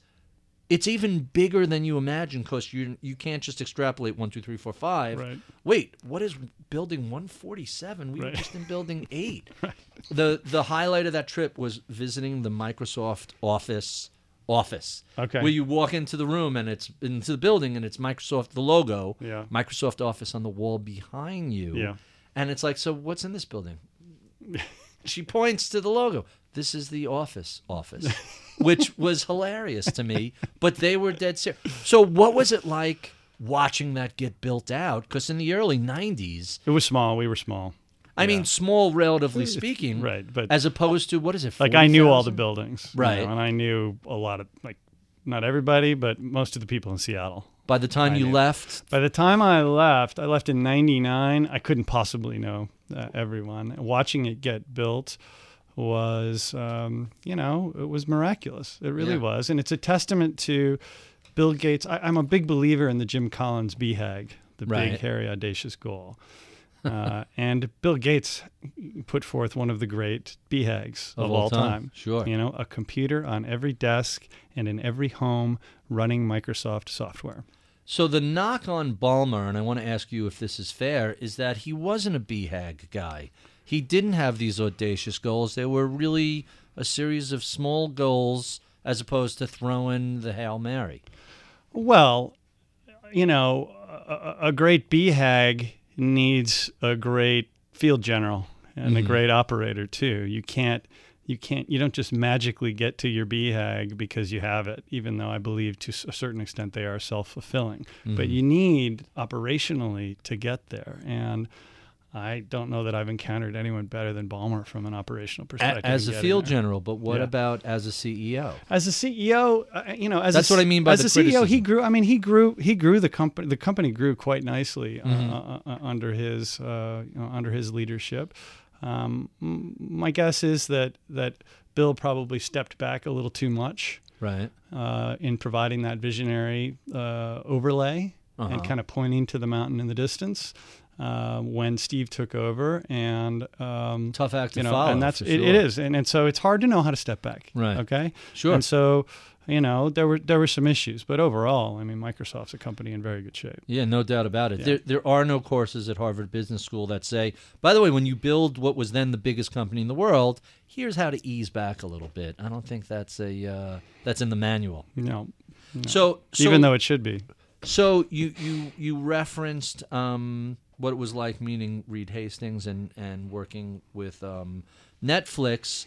It's even bigger than you imagine because you you can't just extrapolate one, two, three, four, five. Right. Wait, what is building 147? We were Right. just in building eight. right. The the highlight of that trip was visiting the Microsoft office office. Okay. Where you walk into the room and it's into the building and it's Microsoft the logo. Yeah. Microsoft Office on the wall behind you. Yeah. And it's like, so what's in this building? she points to the logo. This is the office office, which was hilarious to me. But they were dead serious. So what was it like watching that get built out? Because in the early '90s, It was small. We were small. I mean, small relatively speaking, Right, but- as opposed to what is it? Like I knew all the 40,000? buildings, you Right. know, and I knew a lot of like not everybody, but most of the people in Seattle. By the time I you knew. left, By the time I left, I left in '99. I couldn't possibly know uh, everyone. Watching it get built was, um, you know, it was miraculous. It really Yeah. was, and it's a testament to Bill Gates. I, I'm a big believer in the Jim Collins BHAG, the Right. big, hairy, audacious goal. Uh, and Bill Gates put forth one of the great BHAGs of, Of all all time. time. Sure. You know, a computer on every desk and in every home running Microsoft software. So the knock on Ballmer, and I want to ask you if this is fair, is that he wasn't a BHAG guy. He didn't have these audacious goals. They were really a series of small goals as opposed to throwing the Hail Mary. Well, you know, a, a- a great BHAG needs a great field general and a mm-hmm. great operator too. You can't you can't you don't just magically get to your BHAG because you have it, even though I believe to a certain extent they are self-fulfilling. But you need operationally to get there and I don't know that I've encountered anyone better than Ballmer from an operational perspective. as a field general, but what Yeah. about as a CEO? As a CEO, uh, you know, as That's a, what I mean by as a CEO, he grew. I mean, he grew. He grew the company. The company grew quite nicely uh, Mm-hmm. uh, uh, under his uh, you know, under his leadership. Um, my guess is that that Bill probably stepped back a little too much Right. uh, in providing that visionary uh, overlay Uh-huh. and kind of pointing to the mountain in the distance. Uh, when Steve took over, and um, Tough act to you know, follow. and that's it, sure. it is, and, and so it's hard to know how to step back. Right. Okay. Sure. And so, you know, there were there were some issues, but overall, I mean, Microsoft's a company in very good shape. Yeah, no doubt about it. Yeah. There, there are no courses at Harvard Business School that say, by the way, when you build what was then the biggest company in the world, here's how to ease back a little bit. I don't think that's a uh, that's in the manual. You know, So, so even though it should be. so you you you referenced um, what it was like meeting Reed Hastings and and working with um, Netflix.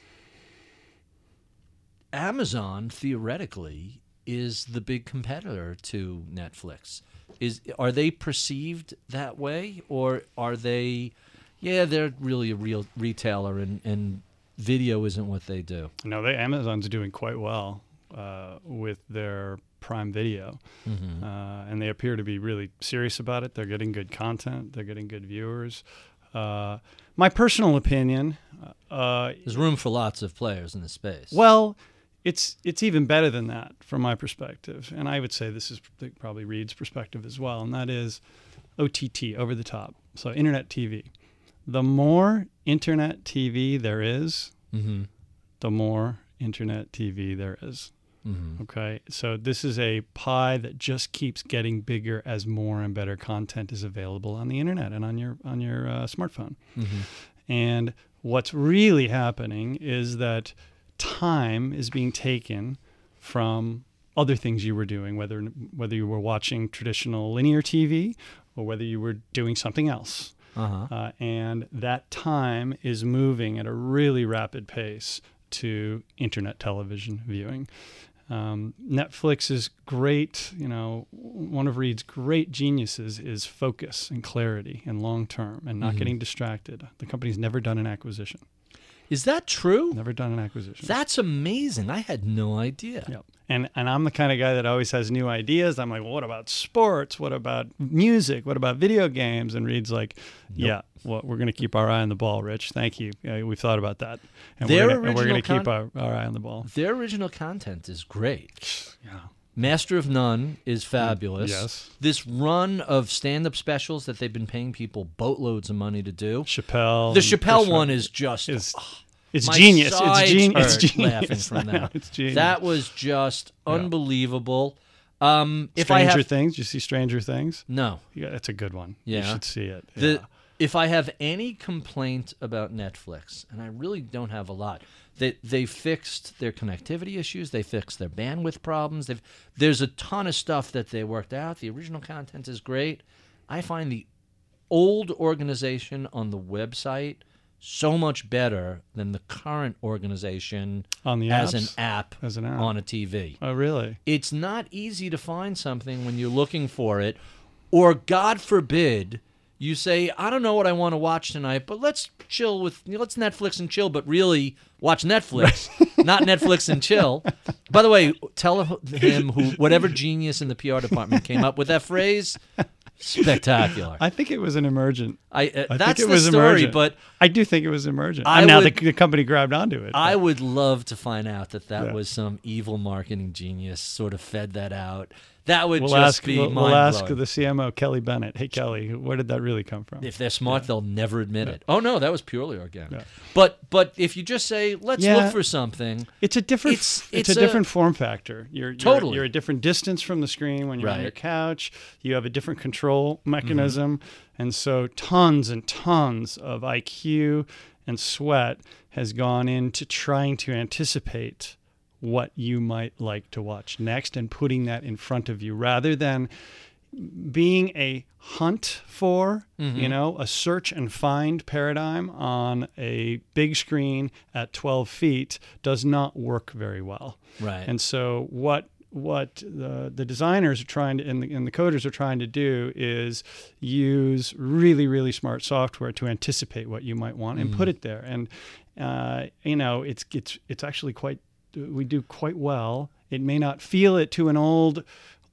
Amazon theoretically is the big competitor to Netflix. Is are they perceived that way, or are they? Yeah, they're really a real retailer, and and video isn't what they do. No, they Amazon's doing quite well uh, with their Prime Video, Mm-hmm. uh, and they appear to be really serious about it. They're getting good content. They're getting good viewers. Uh, my personal opinion, uh, There's room for lots of players in the space. Well, it's it's even better than that from my perspective, and I would say this is probably Reed's perspective as well, and that is OTT, over the top, so internet TV. The more internet TV there is, Mm-hmm. the more internet TV there is. Mm-hmm. Okay, so this is a pie that just keeps getting bigger as more and better content is available on the internet and on your on your uh, smartphone. Mm-hmm. And what's really happening is that time is being taken from other things you were doing, whether whether you were watching traditional linear TV or whether you were doing something else. Uh-huh. Uh, and that time is moving at a really rapid pace to internet television viewing. Um, Netflix is great. You know, one of Reed's great geniuses is focus and clarity and long term and not getting distracted. The company's never done an acquisition. Is that true? Never done an acquisition. That's amazing. I had no idea. Yep. And and I'm the kind of guy that always has new ideas. I'm like, well, what about sports? What about music? What about video games? And Reed's like, yeah, well, we're going to keep our eye on the ball, Rich. Thank you. Uh, we've thought about that. And Their we're gonna, and we're original going to keep our, our eye on the ball. Their original content is great. Yeah. Master of None is fabulous. yes. This run of stand-up specials that they've been paying people boatloads of money to do. Chappelle. The Chappelle one is just is it's my genius. It's genius. It's hurt laughing from I that. It's genius. That was just unbelievable. Um, if I Stranger have Things. You see Stranger Things? no, Yeah, that's a good one. Yeah. You should see it. the yeah. if I have any complaint about Netflix, and I really don't have a lot, they they fixed their connectivity issues, they fixed their bandwidth problems. They've there's a ton of stuff that they worked out. The original content is great. I find the old organization on the website so much better than the current organization On the as apps? an app As an app. on a TV. Oh, really? It's not easy to find something when you're looking for it, or God forbid, you say, I don't know what I want to watch tonight, but let's chill with, let's Netflix and chill, but really watch Netflix, not Netflix and chill. By the way, tell him who, whatever genius in the PR department came up with that phrase, spectacular. I think it was an emergent. I, uh, I that's think it the was story, emergent. but I do think it was emergent. I and now would- the, the company grabbed onto it. I would love to find out that that Yeah. was some evil marketing genius sort of fed that out. That would we'll just ask. be We'll, we'll ask the CMO Kelly Bennett. Hey Kelly, where did that really come from? If they're smart, they'll never admit it. Oh no, that was purely organic. Yeah. But but if you just say, let's Yeah. look for something, It's a different. It's- It's, it's a a- different form factor. You're, you're Totally. You're a different distance from the screen when you're on your couch. You have a different control mechanism, Mm-hmm. and so tons and tons of IQ and sweat has gone into trying to anticipate what you might like to watch next and putting that in front of you rather than being a hunt for, Mm-hmm. you know, a search and find paradigm on a big screen at 12 feet does not work very well. right? And so what what the, the designers are trying to and the, and the coders are trying to do is use really really smart software to anticipate what you might want and Mm-hmm. put it there and uh, you know it's it's it's actually quite we do quite well it may not feel it to an old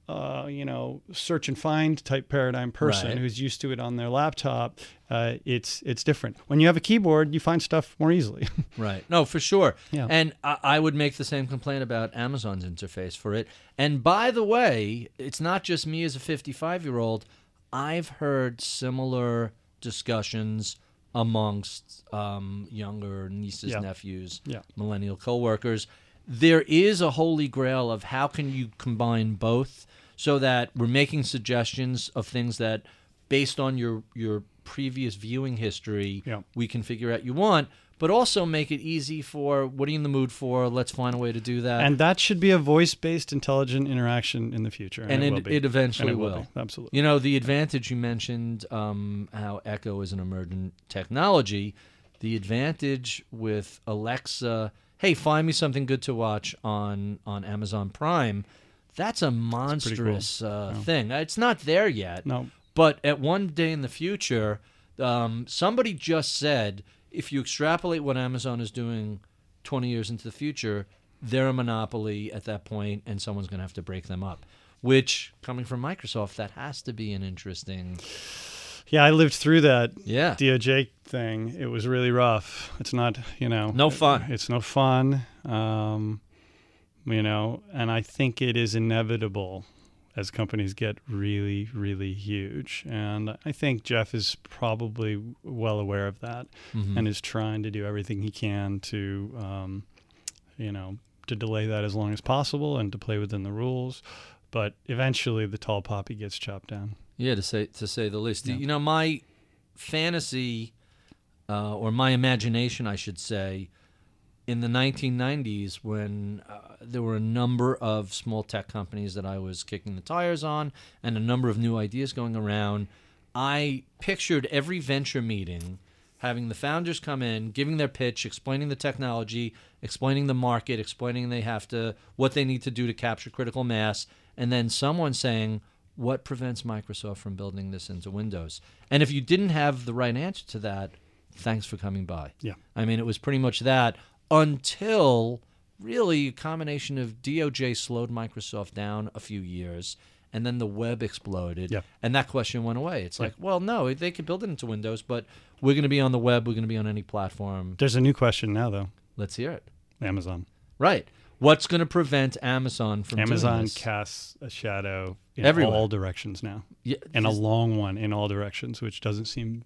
uh, you know search and find type paradigm person Right. who's used to it on their laptop uh, it's it's different when you have a keyboard you find stuff more easily Right. No, for sure. Yeah. And I, I would make the same complaint about Amazon's interface for it. And by the way, it's not just me as a 55 year old. I've heard similar discussions amongst um, younger nieces, Yeah. nephews, Yeah. millennial coworkers. There is a holy grail of how can you combine both so that we're making suggestions of things that, based on your your previous viewing history, Yeah. we can figure out you want, but also make it easy for what are you in the mood for? Let's find a way to do that. and that should be a voice-based intelligent interaction in the future And it, it- will be. it eventually And it will. be. absolutely you know, the advantage you mentioned, um, how Echo is an emergent technology. The advantage with Alexa, hey, find me something good to watch on on Amazon Prime. That's a monstrous uh, thing. It's not there yet. no But at one day in the future, um, somebody just said if you extrapolate what Amazon is doing 20 years into the future, they're a monopoly at that point, and someone's going to have to break them up. Which, coming from Microsoft, that has to be an interesting. Yeah i lived through that Yeah. doj thing it was really rough it's not you know No fun. it's no fun um, you know and i think it is inevitable as companies get really really huge and i think jeff is probably well aware of that Mm-hmm. and is trying to do everything he can to um, you know to delay that as long as possible and to play within the rules but eventually the tall poppy gets chopped down Yeah, to say to say the least. Yeah. You know, my fantasy, uh, or my imagination, I should say, in the 1990s, when uh, there were a number of small tech companies that I was kicking the tires on, and a number of new ideas going around, I pictured every venture meeting having the founders come in, giving their pitch, explaining the technology, explaining the market, explaining they have to what they need to do to capture critical mass, and then someone saying, "What prevents Microsoft from building this into Windows?" And if you didn't have the right answer to that, thanks for coming by. Yeah. I mean, it was pretty much that until really a combination of DOJ slowed Microsoft down a few years. And then the web exploded, Yeah. and that question went away. It's like, well, no, they could build it into Windows, but we're going to be on the web. We're going to be on any platform. there's a new question now though Let's hear it. amazon Right. What's going to prevent Amazon from Amazon casts a shadow in Everywhere. all directions now, Yeah, and a long one in all directions, which doesn't seem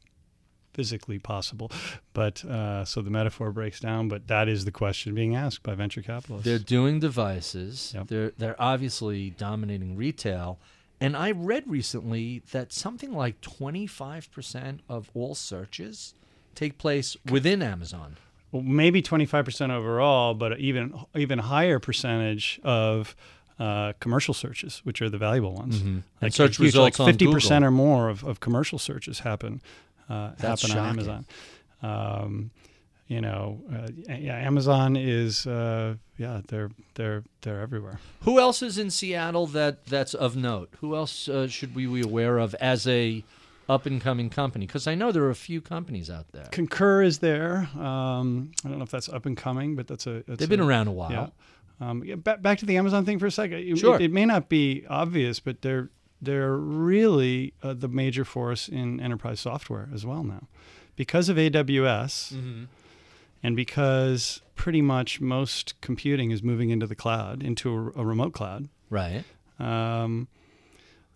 physically possible. But uh, so the metaphor breaks down. But that is the question being asked by venture capitalists. They're doing devices. Yep. They're they're obviously dominating retail. And I read recently that something like 25% of all searches take place within Amazon. Maybe 25% overall, but even even higher percentage of uh, commercial searches, which are the valuable ones. And Like search huge, results on like 50% Google. or more of, of commercial searches happen uh, happen on. Amazon. Um, you know, uh, yeah, Amazon is uh, yeah, they're they're they're everywhere. Who else is in Seattle that that's of note? Who else uh, should we be aware of as a up and coming company? Because I know there are a few companies out there. Concur is there. Um, I don't know if that's up and coming, but that's a that's They've been a- around a while. Yeah. Um, yeah, back, back to the Amazon thing for a second. It- Sure. It, it may not be obvious, but they're they're really uh, the major force in enterprise software as well now, because of AWS, Mm-hmm. and because pretty much most computing is moving into the cloud, into a, a remote cloud. Right. Um,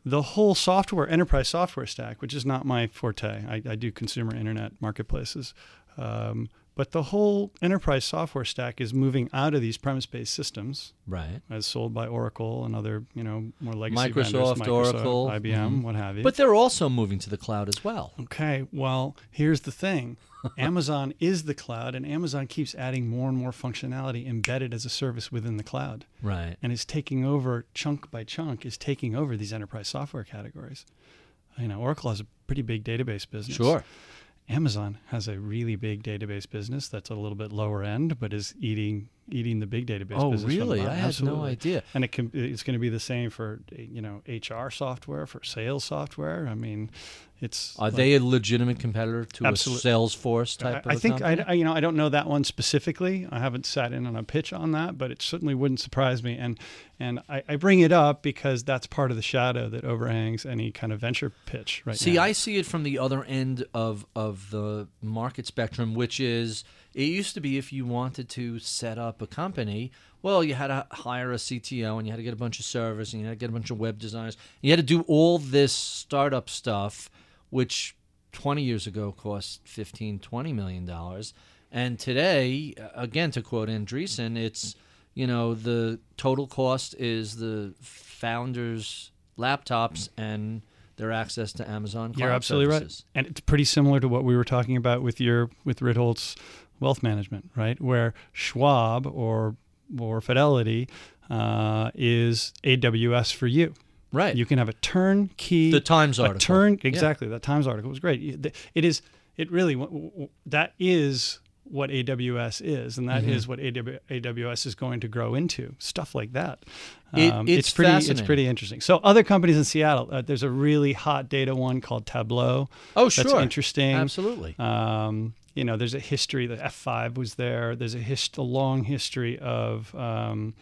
the whole software, enterprise software stack, which is not my forte. I, I do consumer internet marketplaces. Um, but the whole enterprise software stack is moving out of these premise-based systems, Right. as sold by Oracle and other, you know, more legacy Microsoft, vendors, Oracle, IBM, mhm. what have you. But they're also moving to the cloud as well. okay, well, here's the thing: Amazon is the cloud, and Amazon keeps adding more and more functionality embedded as a service within the cloud. Right. and is taking over chunk by chunk is taking over these enterprise software categories. You know, Oracle has a pretty big database business. Sure. Amazon has a really big database business that's a little bit lower end, but is eating eating the big database Oh, business. really? I had no idea. And it can it's going to be the same for you know HR software, for sales software. I mean, it's Are like- they a legitimate competitor to Absolute- a Salesforce type I, I of think I, company? I- you know I don't know that one specifically. I haven't sat in on a pitch on that, but it certainly wouldn't surprise me. And and I, I bring it up because that's part of the shadow that overhangs any kind of venture pitch right See, now. I see it from the other end of of the market spectrum, which is it used to be if you wanted to set up a company, well, you had to hire a CTO and you had to get a bunch of servers and you had to get a bunch of web designers. You had to do all this startup stuff, which 20 years ago cost 15, 20 million dollars. And today, again, to quote Andreessen, it's you know the total cost is the founders' laptops and their access to Amazon. Cloud You're absolutely services. right, and it's pretty similar to what we were talking about with your with Ritholtz wealth management, right? Where Schwab or or Fidelity uh, is AWS for you. Right. You can have a turnkey. The Times article. turn Yeah. exactly. That Times article was great. It is. It really. That is what AWS is, and that is Mm-hmm. what AWS is going to grow into. Stuff like that. It- Um, it's pretty. fascinating. It's pretty interesting. So other companies in Seattle. Uh, there's a really hot data one called Tableau. Oh, sure. That's interesting. Absolutely. Um, you know, there's a history. The F5 was there. There's a, hist- a long history of, um,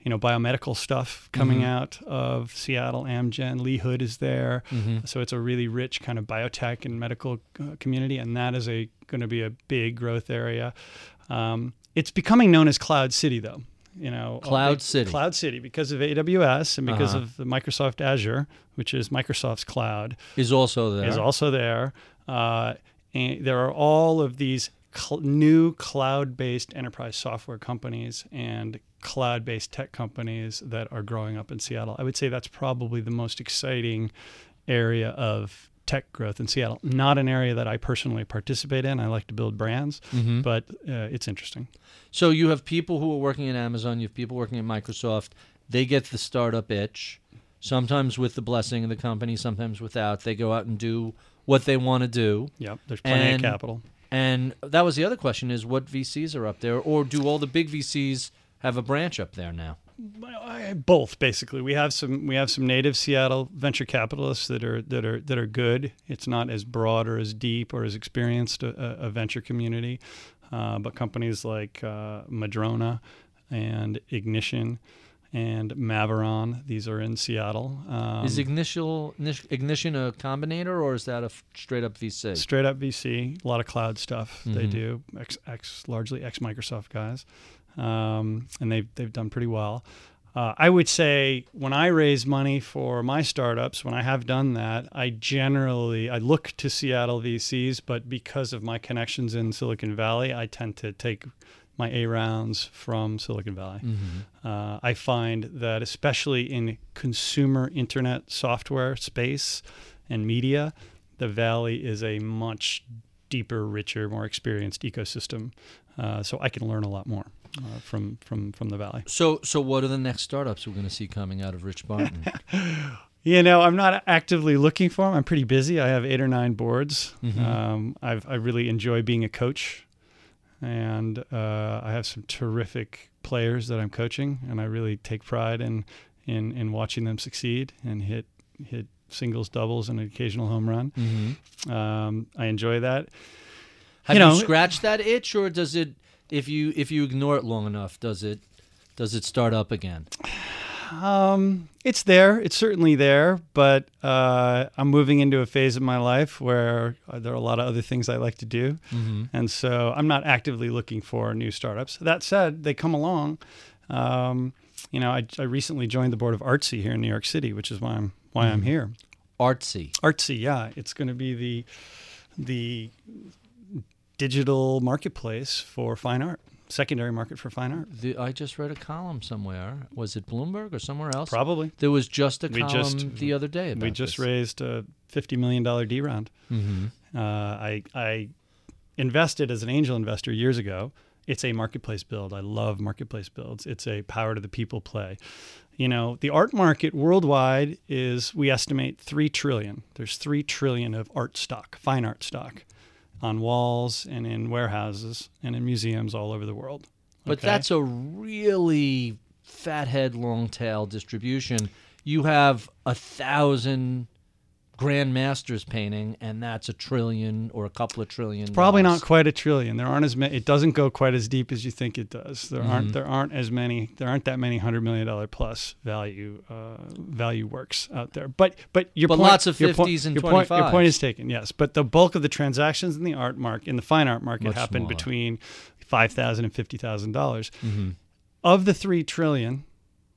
you know, biomedical stuff coming Mm-hmm. out of Seattle. Amgen, Lee Hood is there. Mm-hmm. So it's a really rich kind of biotech and medical uh, community, and that is a going to be a big growth area. Um, it's becoming known as Cloud City, though. You know, Cloud City. Cloud City, because of AWS and because Uh-huh. of the Microsoft Azure, which is Microsoft's cloud Is also there. is also there. Uh, and there are all of these cl- new cloud-based enterprise software companies and cloud-based tech companies that are growing up in Seattle. I would say that's probably the most exciting area of tech growth in Seattle. Not an area that I personally participate in. I like to build brands, Mm-hmm. but uh, it's interesting. So you have people who are working at Amazon, you have people working at Microsoft. They get the startup itch, sometimes with the blessing of the company, sometimes without. They go out and do what they want to do. Yep, there's plenty And- of capital. And that was the other question is what VCs are up there or do all the big VCs have a branch up there now? Both basically we have some we have some native Seattle venture capitalists that are that are that are good it's not as broad or as deep or as experienced a, a- a venture community uh, but companies like uh, Madrona and Ignition and Maveron these are in Seattle um, is Ignition, Ignition a combinator or is that a f- straight up VC? straight up VC a lot of cloud stuff they Mhm. do ex, ex largely ex Microsoft guys um, and they've they've done pretty well. Uh, I would say when I raise money for my startups, when I have done that, I generally I look to Seattle VCs, but because of my connections in Silicon Valley, I tend to take my A rounds from Silicon Valley. Mm-hmm. Uh, I find that especially in consumer internet software space and media, the Valley is a much deeper, richer, more experienced ecosystem. Uh, so I can learn a lot more uh, from from from the Valley. So, so what are the next startups we're going to see coming out of Rich Barton? You know, I'm not actively looking for them. I'm pretty busy. I have eight or nine boards. Mhm. Um, I've, I really enjoy being a coach, and uh, I have some terrific players that I'm coaching, and I really take pride in in, in watching them succeed and hit hit singles, doubles, and an occasional home run. mm-hmm. Um, I enjoy that. Have You you, scratched that itch, or does it? If you if you ignore it long enough, does it does it start up again? Um, it's there. It's certainly there, but uh, I'm moving into a phase of my life where uh, there are a lot of other things I like to do. Mm-hmm. And so I'm not actively looking for new startups. That said, they come along. Um, you know, I, I recently joined the board of Artsy here in New York City, which is why I'm why I'm here. Artsy. Artsy, yeah, it's going to be the the digital marketplace for fine art, secondary market for fine art. The, I just read a column somewhere. Was it Bloomberg or somewhere else? Probably. There was just a We column just- the other day about We just this. raised a fifty million dollar D round. Mm-hmm. Uh, I I invested as an angel investor years ago. It's a marketplace build. I love marketplace builds. It's a power to the people play. You know, the art market worldwide is we estimate 3 trillion. There's 3 trillion of art stock, fine art stock on walls and in warehouses and in museums all over the world. But Okay? that's a really fathead long tail distribution. You have a thousand Grand Masters painting, and that's a trillion or a couple of trillion. Probably dollars. not quite a trillion. There aren't as many. It doesn't go quite as deep as you think it does. There Mm-hmm. aren't. There aren't as many. There aren't that many hundred million dollar plus value uh, value works out there. But but your But point, lots of 50s and your point, your point is taken. Yes, but the bulk of the transactions in the art market, in the fine art market, Much happen smaller. between five thousand and fifty thousand dollars. Mhm. Of the three trillion,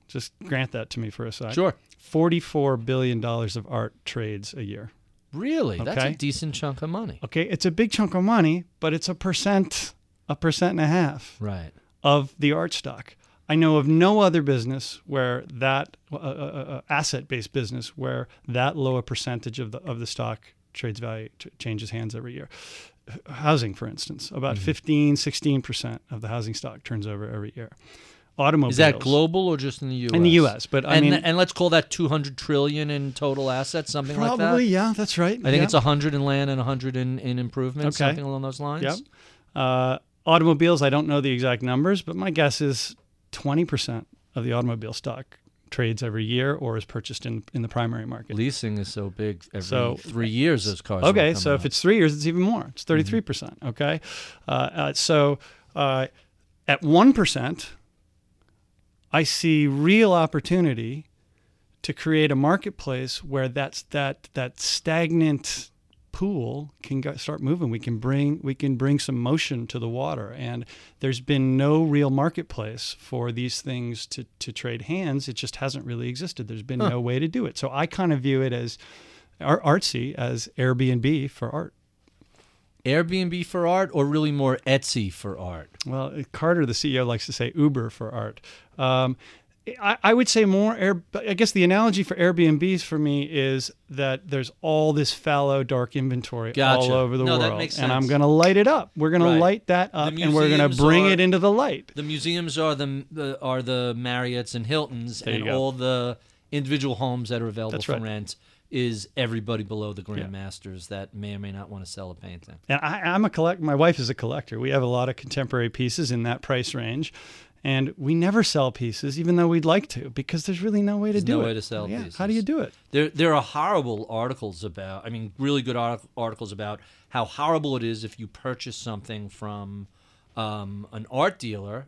just grant that to me for a second. Sure. Forty-four billion dollars of art trades a year. Really? That's a decent chunk of money. Okay, it's a big chunk of money, but it's a percent, a percent and a half Right. of the art stock. I know of no other business where that uh, uh, uh, asset-based business where that low a percentage of the of the stock trades value ch- changes hands every year. Housing, for instance, about Mm-hmm. fifteen, sixteen 15, 16% of the housing stock turns over every year. Automobiles. Is that global or just in the U.S.? In the U.S., but I and, mean, and let's call that 200 trillion in total assets, something like that. probably, yeah, that's right. I think yeah. it's 100 in land and 100 in, in improvements, Okay. something along those lines. Yep. Uh, automobiles, I don't know the exact numbers, but my guess is 20% of the automobile stock trades every year or is purchased in, in the primary market. Leasing is so big every So- three years those cars. Okay, so if it's three years, it's even more. It's 33%. percent Okay. Uh, uh, so uh, at 1%, I see real opportunity to create a marketplace where that's that that stagnant pool can go, start moving. We can bring we can bring some motion to the water, and there's been no real marketplace for these things to to trade hands. It just hasn't really existed. There's been no way to do it. So I kind of view it as ar- artsy as Airbnb for art. Airbnb for art or really more Etsy for art? Well, Carter, the CEO, likes to say Uber for art. Um, I, I would say more air. I guess the analogy for Airbnbs for me is that there's all this fallow, dark inventory Gotcha. all over the No, world, and I'm going to light it up. We're going Right. to light that up, and we're going to bring are- it into the light. The museums are the, the are the Marriotts and Hiltons, There and all the individual homes that are available That's for right. rent is everybody below the grandmasters Yeah. That may or may not want to sell a painting. And I, I'm a collect. My wife is a collector. We have a lot of contemporary pieces in that price range, and we never sell pieces, even though we'd like to, because there's really no way to There's do no it. way to sell yeah. pieces. How do you do it? There, there are horrible articles about. I mean, really good articles about how horrible it is if you purchase something from um, an art dealer.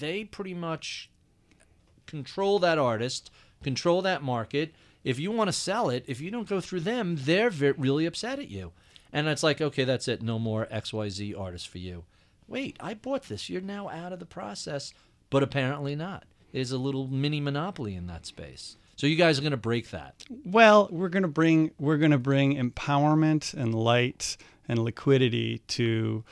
They pretty much control that artist, control that market. If you want to sell it, if you don't go through them, they're really upset at you. And it's like, okay, that's it. No more XYZ artists for you. wait, I bought this. You're now out of the process, but apparently not. There's a little mini monopoly in that space. So you guys are going to break that. Well, we're gonna bring we're gonna bring empowerment and light and liquidity to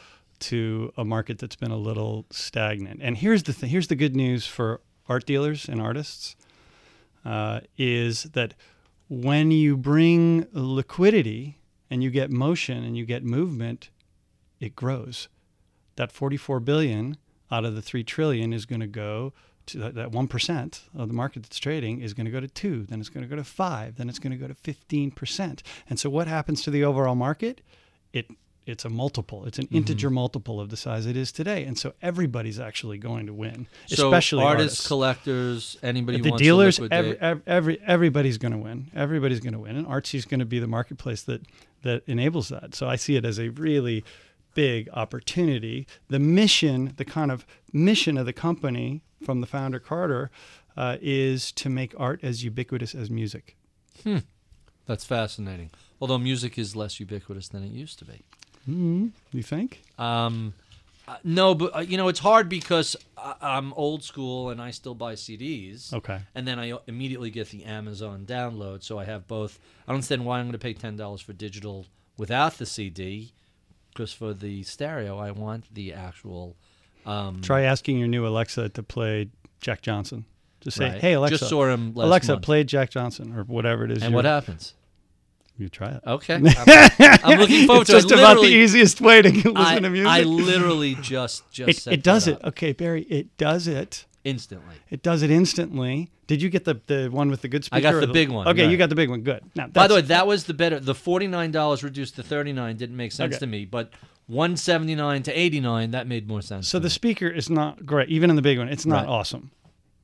to a market that's been a little stagnant. And here's the th- here's the good news for art dealers and artists uh, is that when you bring liquidity and you get motion and you get movement, it grows. That 44 billion out of the 3 trillion is going to go to that, that 1% of the market that's trading is going to go to 2, then it's going to go to 5, then it's going to go to 15%. And so what happens to the overall market? It it's a multiple. It's an integer multiple of the size it is today. And so everybody's actually going to win, So especially artists, artists collectors, anybody who the wants dealers, to every, every, every everybody's going to win. Everybody's going to win, and Artsy's going to be the marketplace that that enables that. So I see it as a really big opportunity. The mission, the kind of mission of the company from the founder Carter, uh, is to make art as ubiquitous as music. That's fascinating. Although music is less ubiquitous than it used to be. You think? Um, uh, no, but uh, you know it's hard because I, I'm old school and I still buy CDs. Okay. And then I immediately get the Amazon download, so I have both. I don't understand why I'm going to pay ten dollars for digital without the CD, because for the stereo I want the actual. Um, Try asking your new Alexa to play Jack Johnson. Just say, right. "Hey Alexa, Just saw him last Alexa, month. play Jack Johnson," or whatever it is. And what happens? You try it. Okay, I'm, I'm looking forward it's to it. just about the easiest way to listen I, to music. I literally just just it, it does it. up Okay, Barry, it does it. instantly. It does it instantly. Did you get the, the one with the good speaker? I got or the big one, Okay, right. you got the big one. Good. Now, By the way, that was the better. The forty nine dollars reduced to thirty nine didn't make sense Okay. to me, but one seventy nine to eighty nine that made more sense. so the me. speaker is not great. Even in the big one, it's not Right. awesome.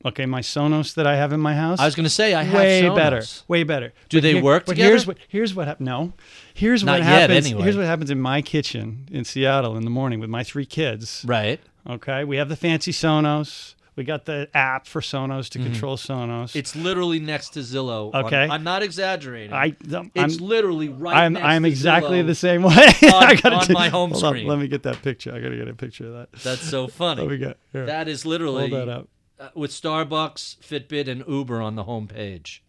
Okay, my Sonos that I have in my house. I was going to say I have way Sonos. better. Way better. Do But they work but together? Here's what here's what hap- no. Here's Not what yet, happens. anyway. Here's what happens in my kitchen in Seattle in the morning with my three kids. Right. Okay, we have the fancy Sonos. We got the app for Sonos to control Sonos. Mm-hmm. It's literally next to Zillow. on- Okay. I'm not exaggerating. I, I'm, it's literally right I'm next I'm exactly Zillow. the same way. I gotta on do- my home hold on, screen. let me get that picture. I gotta get a picture of that. That's so funny. What we got? Here, That is literally hold that up. Uh, with Starbucks, Fitbit, and Uber on the homepage.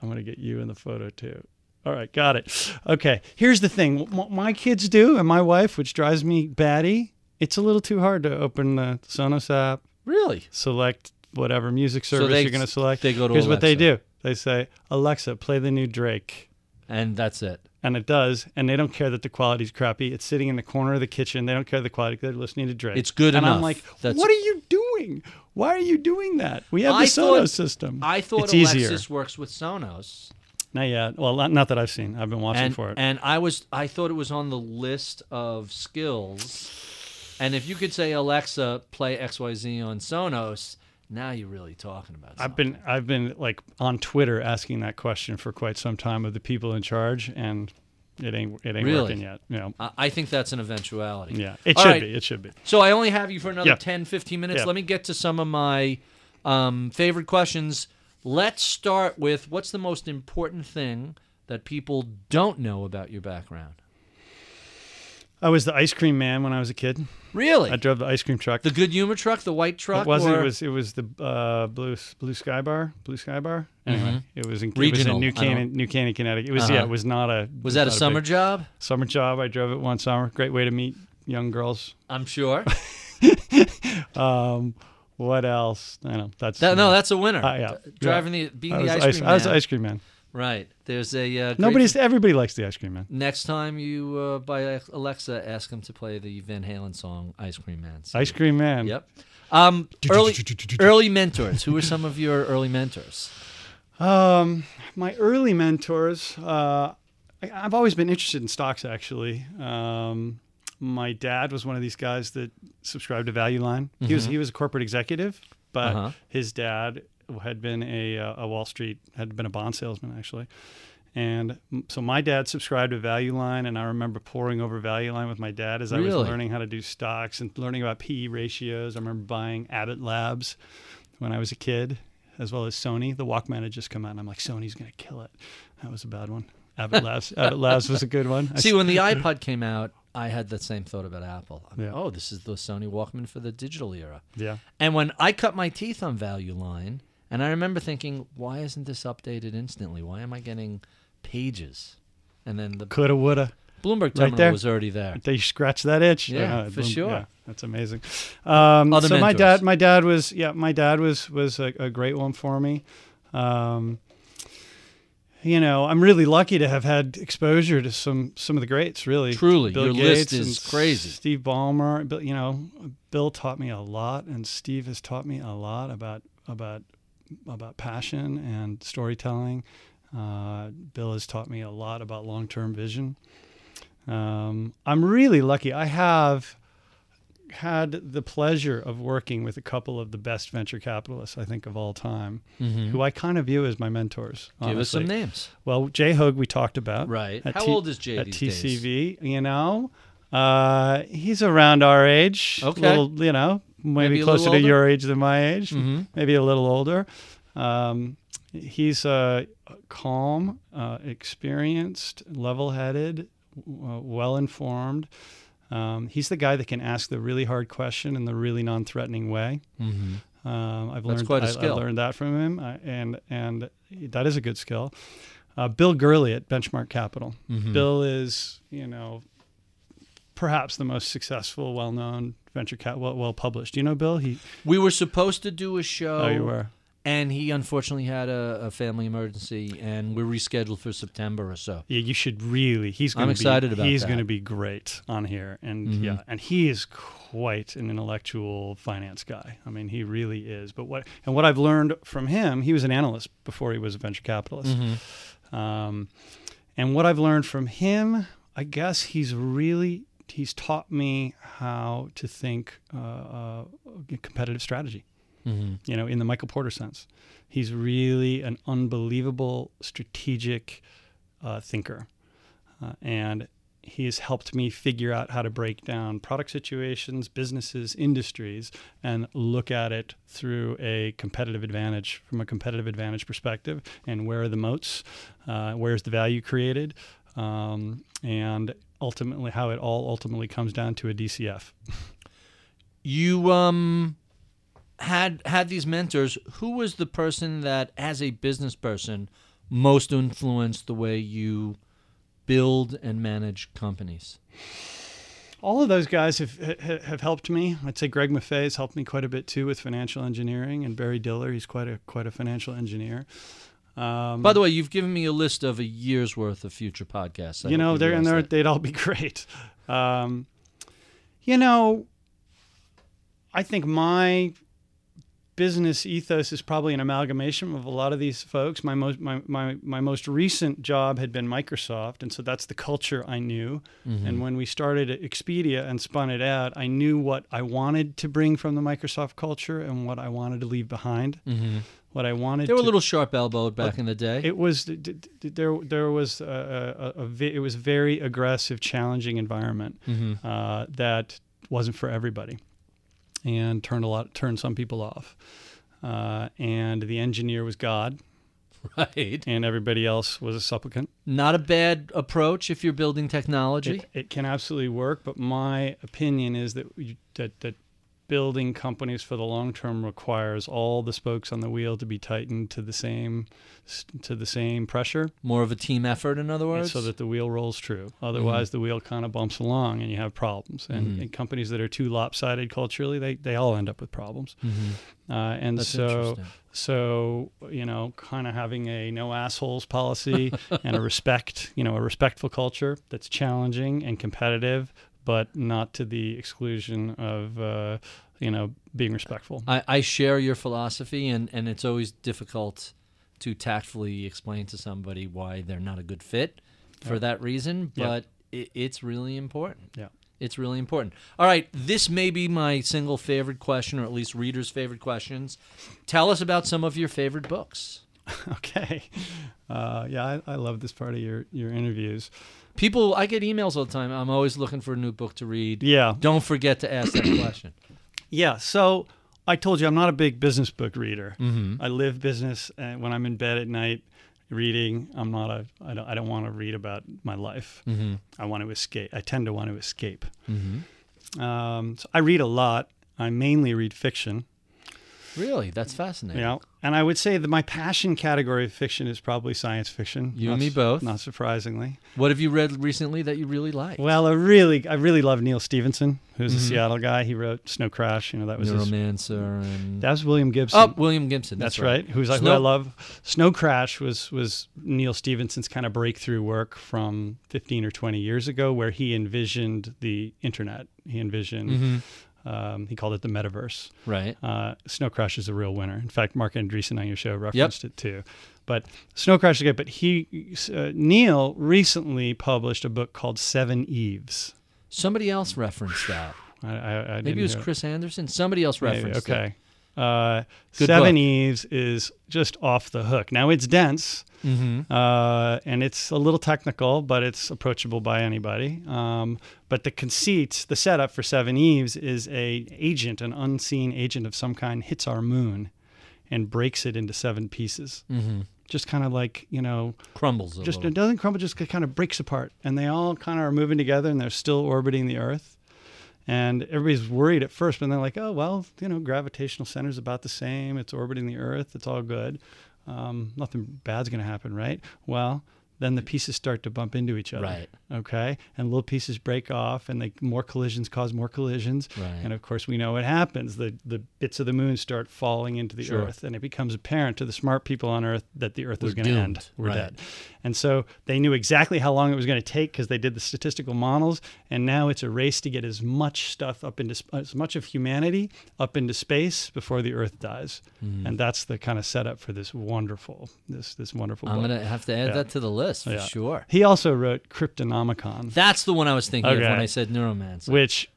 I'm gonna get you in the photo too. All right, got it. Okay, here's the thing. What my kids do, and my wife, which drives me batty. It's a little too hard to open the Sonos app, Really? select whatever music service they- you're gonna select. they go to Here's what they do. They say, Alexa, play the new Drake. And that's it. And it does, and they don't care that the quality's crappy. It's sitting in the corner of the kitchen. They don't care the quality. They're listening to Drake. It's good and enough. I'm like, That's- what are you doing? Why are you doing that? We have the I Sonos thought- system. I thought it's Alexis easier. works with Sonos. Not yet. Well, not, not that I've seen. I've been watching and, for it. and I was I thought it was on the list of skills. And if you could say Alexa, play XYZ on Sonos, now you're really talking about something. I've been I've been like on Twitter asking that question for quite some time of the people in charge, and it ain't it ain't Really? working yet. You know. I- think that's an eventuality. Yeah, it All should right. be. It should be. So I only have you for another Yeah. 10, 15 minutes. Yeah. Let me get to some of my um, favorite questions. Let's start with what's the most important thing that people don't know about your background? I was the ice cream man when I was a kid. Really? I drove the ice cream truck. the good humor truck, the white truck? It wasn't. or- It was. It was the uh, blue blue sky bar. Blue sky bar. Anyway, it was in it was Regional, in New Canaan, New Canaan, Connecticut. It was Uh-huh. yeah. It was not a. was that a summer big- job? summer job? I drove it one summer. Great way to meet young girls. I'm sure. Um, what else? I know that's That, no, that's a winner. Uh, yeah. Driving the being the ice ice, cream I was the ice cream man. Right. There's a uh, Nobody's. Everybody likes the ice cream man. Next time you uh, buy Alexa, ask him to play the Van Halen song "Ice Cream Man." See Ice cream man. Yep. Um, early early mentors. Who were some of your early mentors? Um, my early mentors, uh, I, I've always been interested in stocks. Actually, um, my dad was one of these guys that subscribed to Value Line. He was he was a corporate executive, but Mm-hmm. Uh-huh. his dad had been a, uh, a Wall Street had been a bond salesman actually. And so my dad subscribed to Value Line, and I remember poring over Value Line with my dad as I was learning how to do stocks and learning about PE ratios. I remember buying Abbott Labs when I was a kid, as well as Sony. The Walkman had just come out, and I'm like, Sony's gonna kill it. That was a bad one. Abbott Labs. Abbott Labs was a good one. See, when the iPod came out, I had that same thought about Apple. I mean, Yeah. Oh, this is the Sony Walkman for the digital era. Yeah. And when I cut my teeth on Value Line, and I remember thinking, why isn't this updated instantly? Why am I getting pages? And then the Coulda, woulda. Bloomberg Right terminal there. was already there. They scratch that itch. Yeah, Uh, for boom, sure. yeah, that's amazing. Um, Other so my dad, my dad was, yeah, my dad was was a, a great one for me. Um, you know, I'm really lucky to have had exposure to some some of the greats. Really, Truly, Bill your list Gates is crazy. Steve Ballmer, Bill, you know, Bill taught me a lot, and Steve has taught me a lot about about about passion and storytelling. Uh, Bill has taught me a lot about long term vision. Um, I'm really lucky. I have had the pleasure of working with a couple of the best venture capitalists, I think, of all time, Mhm. who I kind of view as my mentors. Give us some names. Well, Jay Hoag, we talked about. Right. How T- old is Jay at these days? TCV? You know, uh, he's around our age. Okay. Little, you know, maybe, Maybe closer to your age than my age. Mhm. Maybe a little older. Um, he's uh, calm, uh, experienced, level-headed, w- well-informed. Um, he's the guy that can ask the really hard question in the really non-threatening way. Mhm. Um, I've learned quite a I- I, learned that from him, I, and and that is a good skill. Uh, Bill Gurley at Benchmark Capital. Mhm. Bill is, you know, perhaps the most successful, well-known venture cap, well, well published. You know, Bill. He. We were supposed to do a show. Oh, you were. And he unfortunately had a, a family emergency, and we're rescheduled for September or so. Yeah, you should really. He's. I'm excited be, about He's going to be great on here, and Mhm. yeah, and he is quite an intellectual finance guy. I mean, he really is. But what and what I've learned from him, he was an analyst before he was a venture capitalist. Mm-hmm. Um, and what I've learned from him, I guess he's really he's taught me how to think uh, uh, competitive strategy. Mm-hmm. You know, in the Michael Porter sense, he's really an unbelievable strategic uh, thinker, uh, and he has helped me figure out how to break down product situations, businesses, industries, and look at it through a competitive advantage, from a competitive advantage perspective, and where are the moats, uh, where's the value created, um, and ultimately how it all ultimately comes down to a DCF. You um had had these mentors. Who was the person that, as a business person, most influenced the way you build and manage companies? all of those guys have have helped me. I'd say Greg Maffei has helped me quite a bit too with financial engineering, and Barry Diller, he's quite a quite a financial engineer. Um, By the way, you've given me a list of a year's worth of future podcasts. I you know, they're and they're, they'd all be great. Um, you know, I think my business ethos is probably an amalgamation of a lot of these folks. My most my, my, my most recent job had been Microsoft, and so that's the culture I knew. Mm-hmm. And when we started Expedia and spun it out, I knew what I wanted to bring from the Microsoft culture and what I wanted to leave behind. Mhm. What I wanted They were a little sharp elbowed back in the day. it was there. There was a, a, a, it was very aggressive, challenging environment Mhm. uh, that wasn't for everybody, and turned a lot turned some people off. Uh, and the engineer was God, Right. and everybody else was a supplicant. Not a bad approach if you're building technology. It, it can absolutely work, but my opinion is that you, that that building companies for the long term requires all the spokes on the wheel to be tightened to the same to the same pressure. More of a team effort, in other words. so that the wheel rolls true. Otherwise, Mm-hmm. the wheel kind of bumps along and you have problems. And, Mhm. and companies that are too lopsided culturally, they, they all end up with problems. Mhm. Uh, and That's so, so you know, kind of having a no assholes policy and a respect, you know, a respectful culture that's challenging and competitive, but not to the exclusion of, uh, you know, being respectful. I, I share your philosophy, and, and it's always difficult to tactfully explain to somebody why they're not a good fit for Yeah. that reason, Yeah. but it, it's really important. Yeah. It's really important. All right, this may be my single favorite question, or at least readers' favorite questions. Tell us about some of your favorite books. okay. Uh, yeah, I, I love this part of your, your interviews. People, I get emails all the time. I'm always looking for a new book to read. Yeah. Don't forget to ask that question. Yeah. So I told you I'm not a big business book reader. Mm-hmm. I live business uh, when I'm in bed at night. reading. I'm not a. I don't. I don't want to read about my life. Mm-hmm. I want to escape. I tend to want to escape. Mm-hmm. Um, so I read a lot. I mainly read fiction. Really, that's fascinating. Yeah, and I would say that my passion category of fiction is probably science fiction. You and me both. Not surprisingly. What have you read recently that you really like? Well, I really, I really love Neal Stephenson, who's Mhm. a Seattle guy. He wrote Snow Crash. You know, that was his, Neuromancer and that was William Gibson. oh, William Gibson. That's, That's, right. Who's I, who I love. Snow Crash was was Neal Stephenson's kind of breakthrough work from 15 or 20 years ago, where he envisioned the internet. He envisioned. Mhm. Um, he called it the metaverse. Right. Uh, Snow Crash is a real winner. In fact, Marc Andreessen on your show referenced it too. But Snow Crash is good. But he, uh, Neil, recently published a book called Seveneves. Somebody else referenced that. I, I, I Maybe it was Chris Anderson. Somebody else Maybe, referenced it. okay. Uh, Seven book. Eves is just off the hook. Now it's dense. Mm-hmm. uh, and it's a little technical, but it's approachable by anybody. Um, but the conceit, the setup for Seveneves is a agent, an unseen agent of some kind, hits our moon and breaks it into seven pieces. Mm-hmm. Just kind of like you know, Crumbles a just little. it doesn't crumble, just kind of breaks apart, and they all kind of are moving together, and they're still orbiting the Earth. And everybody's worried at first, but they're like, oh, well, you know, gravitational center's about the same. It's orbiting the Earth. It's all good. Um, nothing bad's going to happen, right? Well, then the pieces start to bump into each other. Right. Okay. And little pieces break off, and they, more collisions cause more collisions. Right. And of course, we know what happens. The, the bits of the moon start falling into the Sure. Earth, and it becomes apparent to the smart people on Earth that the Earth We're is going to end. We're Right. dead. And so they knew exactly how long it was going to take because they did the statistical models. And now it's a race to get as much stuff up into sp- as much of humanity up into space before the Earth dies. Mm. And that's the kind of setup for this wonderful this this wonderful. I'm book. gonna have to add Yeah. that to the list for Yeah. sure. He also wrote Cryptonomicon, That's the one I was thinking of when I said Neuromancer. which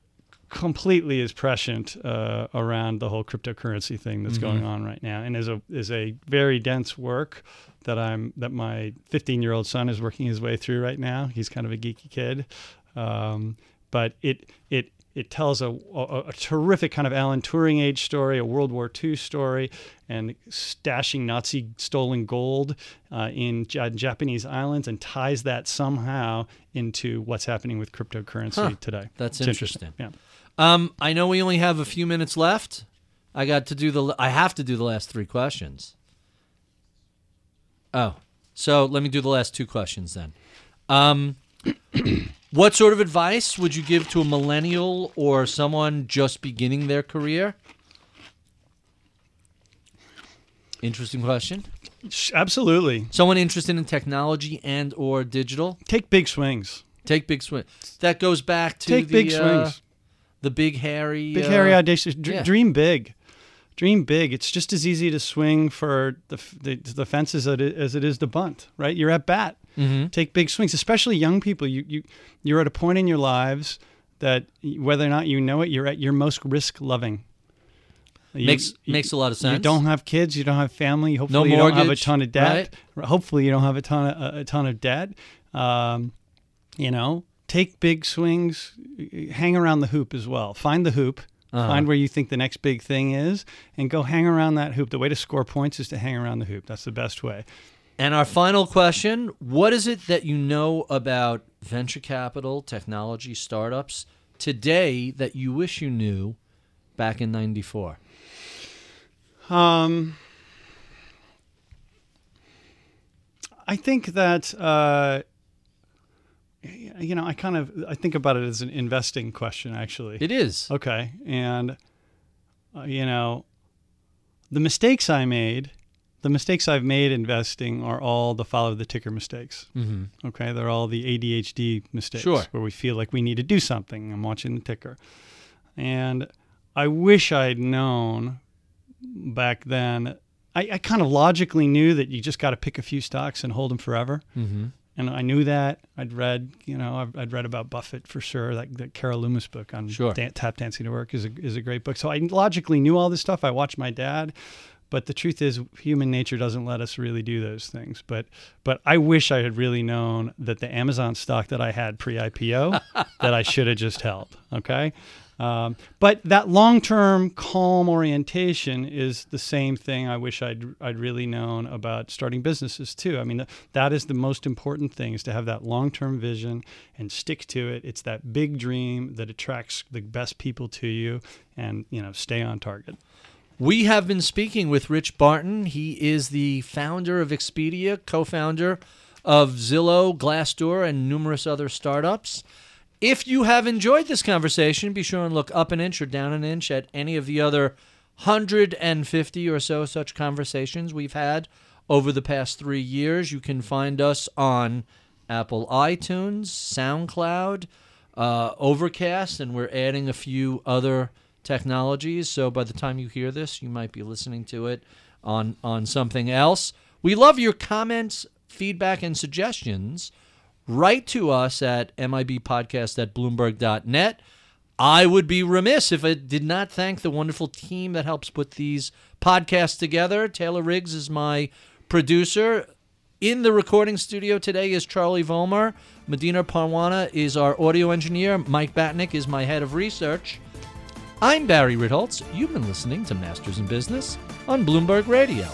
completely is prescient uh, around the whole cryptocurrency thing that's going Mhm. on right now, and is a is a very dense work that I'm that my 15 year old son is working his way through right now. He's kind of a geeky kid, um, but it it it tells a, a, a terrific kind of Alan Turing age story, a World War II story, and stashing Nazi stolen gold uh, in Ja- Japanese islands, and ties that somehow into what's happening with cryptocurrency Huh. today. That's It's interesting. Yeah. Um, I know we only have a few minutes left. I got to do the. I have to do the last three questions. Oh, so let me do the last two questions then. Um, what sort of advice would you give to a millennial or someone just beginning their career? Interesting question. Absolutely. Someone interested in technology and or digital. Take big swings. Take big swings. That goes back to Take the, big uh, swings. the big hairy. Big, uh, hairy, audacious. Dr- yeah. Dream big. Dream big. It's just as easy to swing for the, the, the fences as it is to bunt, right? You're at bat. Mhm. Take big swings, especially young people. You, you, you're at a point in your lives that whether or not you know it, you're at your most risk loving. You- Makes you- makes a lot of sense. You don't have kids. You don't have family. Hopefully, you don't have a ton of debt. Hopefully, you don't have a ton of a, a ton of debt. Um, you know, take big swings. Hang around the hoop as well. Find the hoop. Uh-huh. Find where you think the next big thing is, and go hang around that hoop. The way to score points is to hang around the hoop. That's the best way. And our final question What is it that you know about venture capital, technology, startups today that you wish you knew back in 94? Um, I think that uh, you know, I kind of I think about it as an investing question, actually. It is. Okay, and uh, you know, the mistakes I made, the mistakes I've made investing are all the follow the ticker mistakes. Mm-hmm. Okay, they're all the ADHD mistakes Sure. where we feel like we need to do something. I'm watching the ticker, and I wish I'd known back then. I, I kind of logically knew that you just got to pick a few stocks and hold them forever. Mm-hmm. And I knew that. I'd read, you know, I've, I'd read about Buffett for sure. That, that Carol Loomis book on Sure. Dan- Tap Dancing to Work is a, is a great book. So I logically knew all this stuff. I watched my dad, but the truth is, human nature doesn't let us really do those things. But but I wish I had really known that the Amazon stock that I had pre IPO that I should have just held. Okay. Um, but that long-term calm orientation is the same thing. I wish I'd I'd really known about starting businesses too. I mean, that is the most important thing: is to have that long-term vision and stick to it. It's that big dream that attracts the best people to you, and you know, stay on target. We have been speaking with Rich Barton. He is the founder of Expedia, co-founder of Zillow, Glassdoor, and numerous other startups. If you have enjoyed this conversation, be sure and look up an inch or down an inch at any of the other 150 or so such conversations we've had over the past three years. You can find us on Apple iTunes, SoundCloud, uh, Overcast, and we're adding a few other technologies. So by the time you hear this, you might be listening to it on, on something else. We love your comments, feedback, and suggestions write to us at mibpodcast at bloomberg.net. I would be remiss if I did not thank the wonderful team that helps put these podcasts together. Taylor Riggs is my producer. In the recording studio today is Charlie Vollmer. Medina Parwana is our audio engineer. Mike Batnick is my head of research. I'm Barry Ritholtz. You've been listening to Masters in Business on Bloomberg Radio.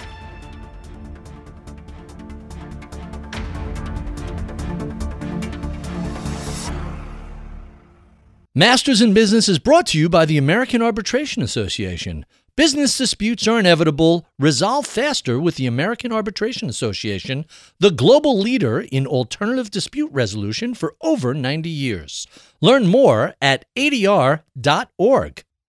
Masters in Business is brought to you by the American Arbitration Association. Business disputes are inevitable. Resolve faster with the American Arbitration Association, the global leader in alternative dispute resolution for over 90 years. Learn more at adr.org.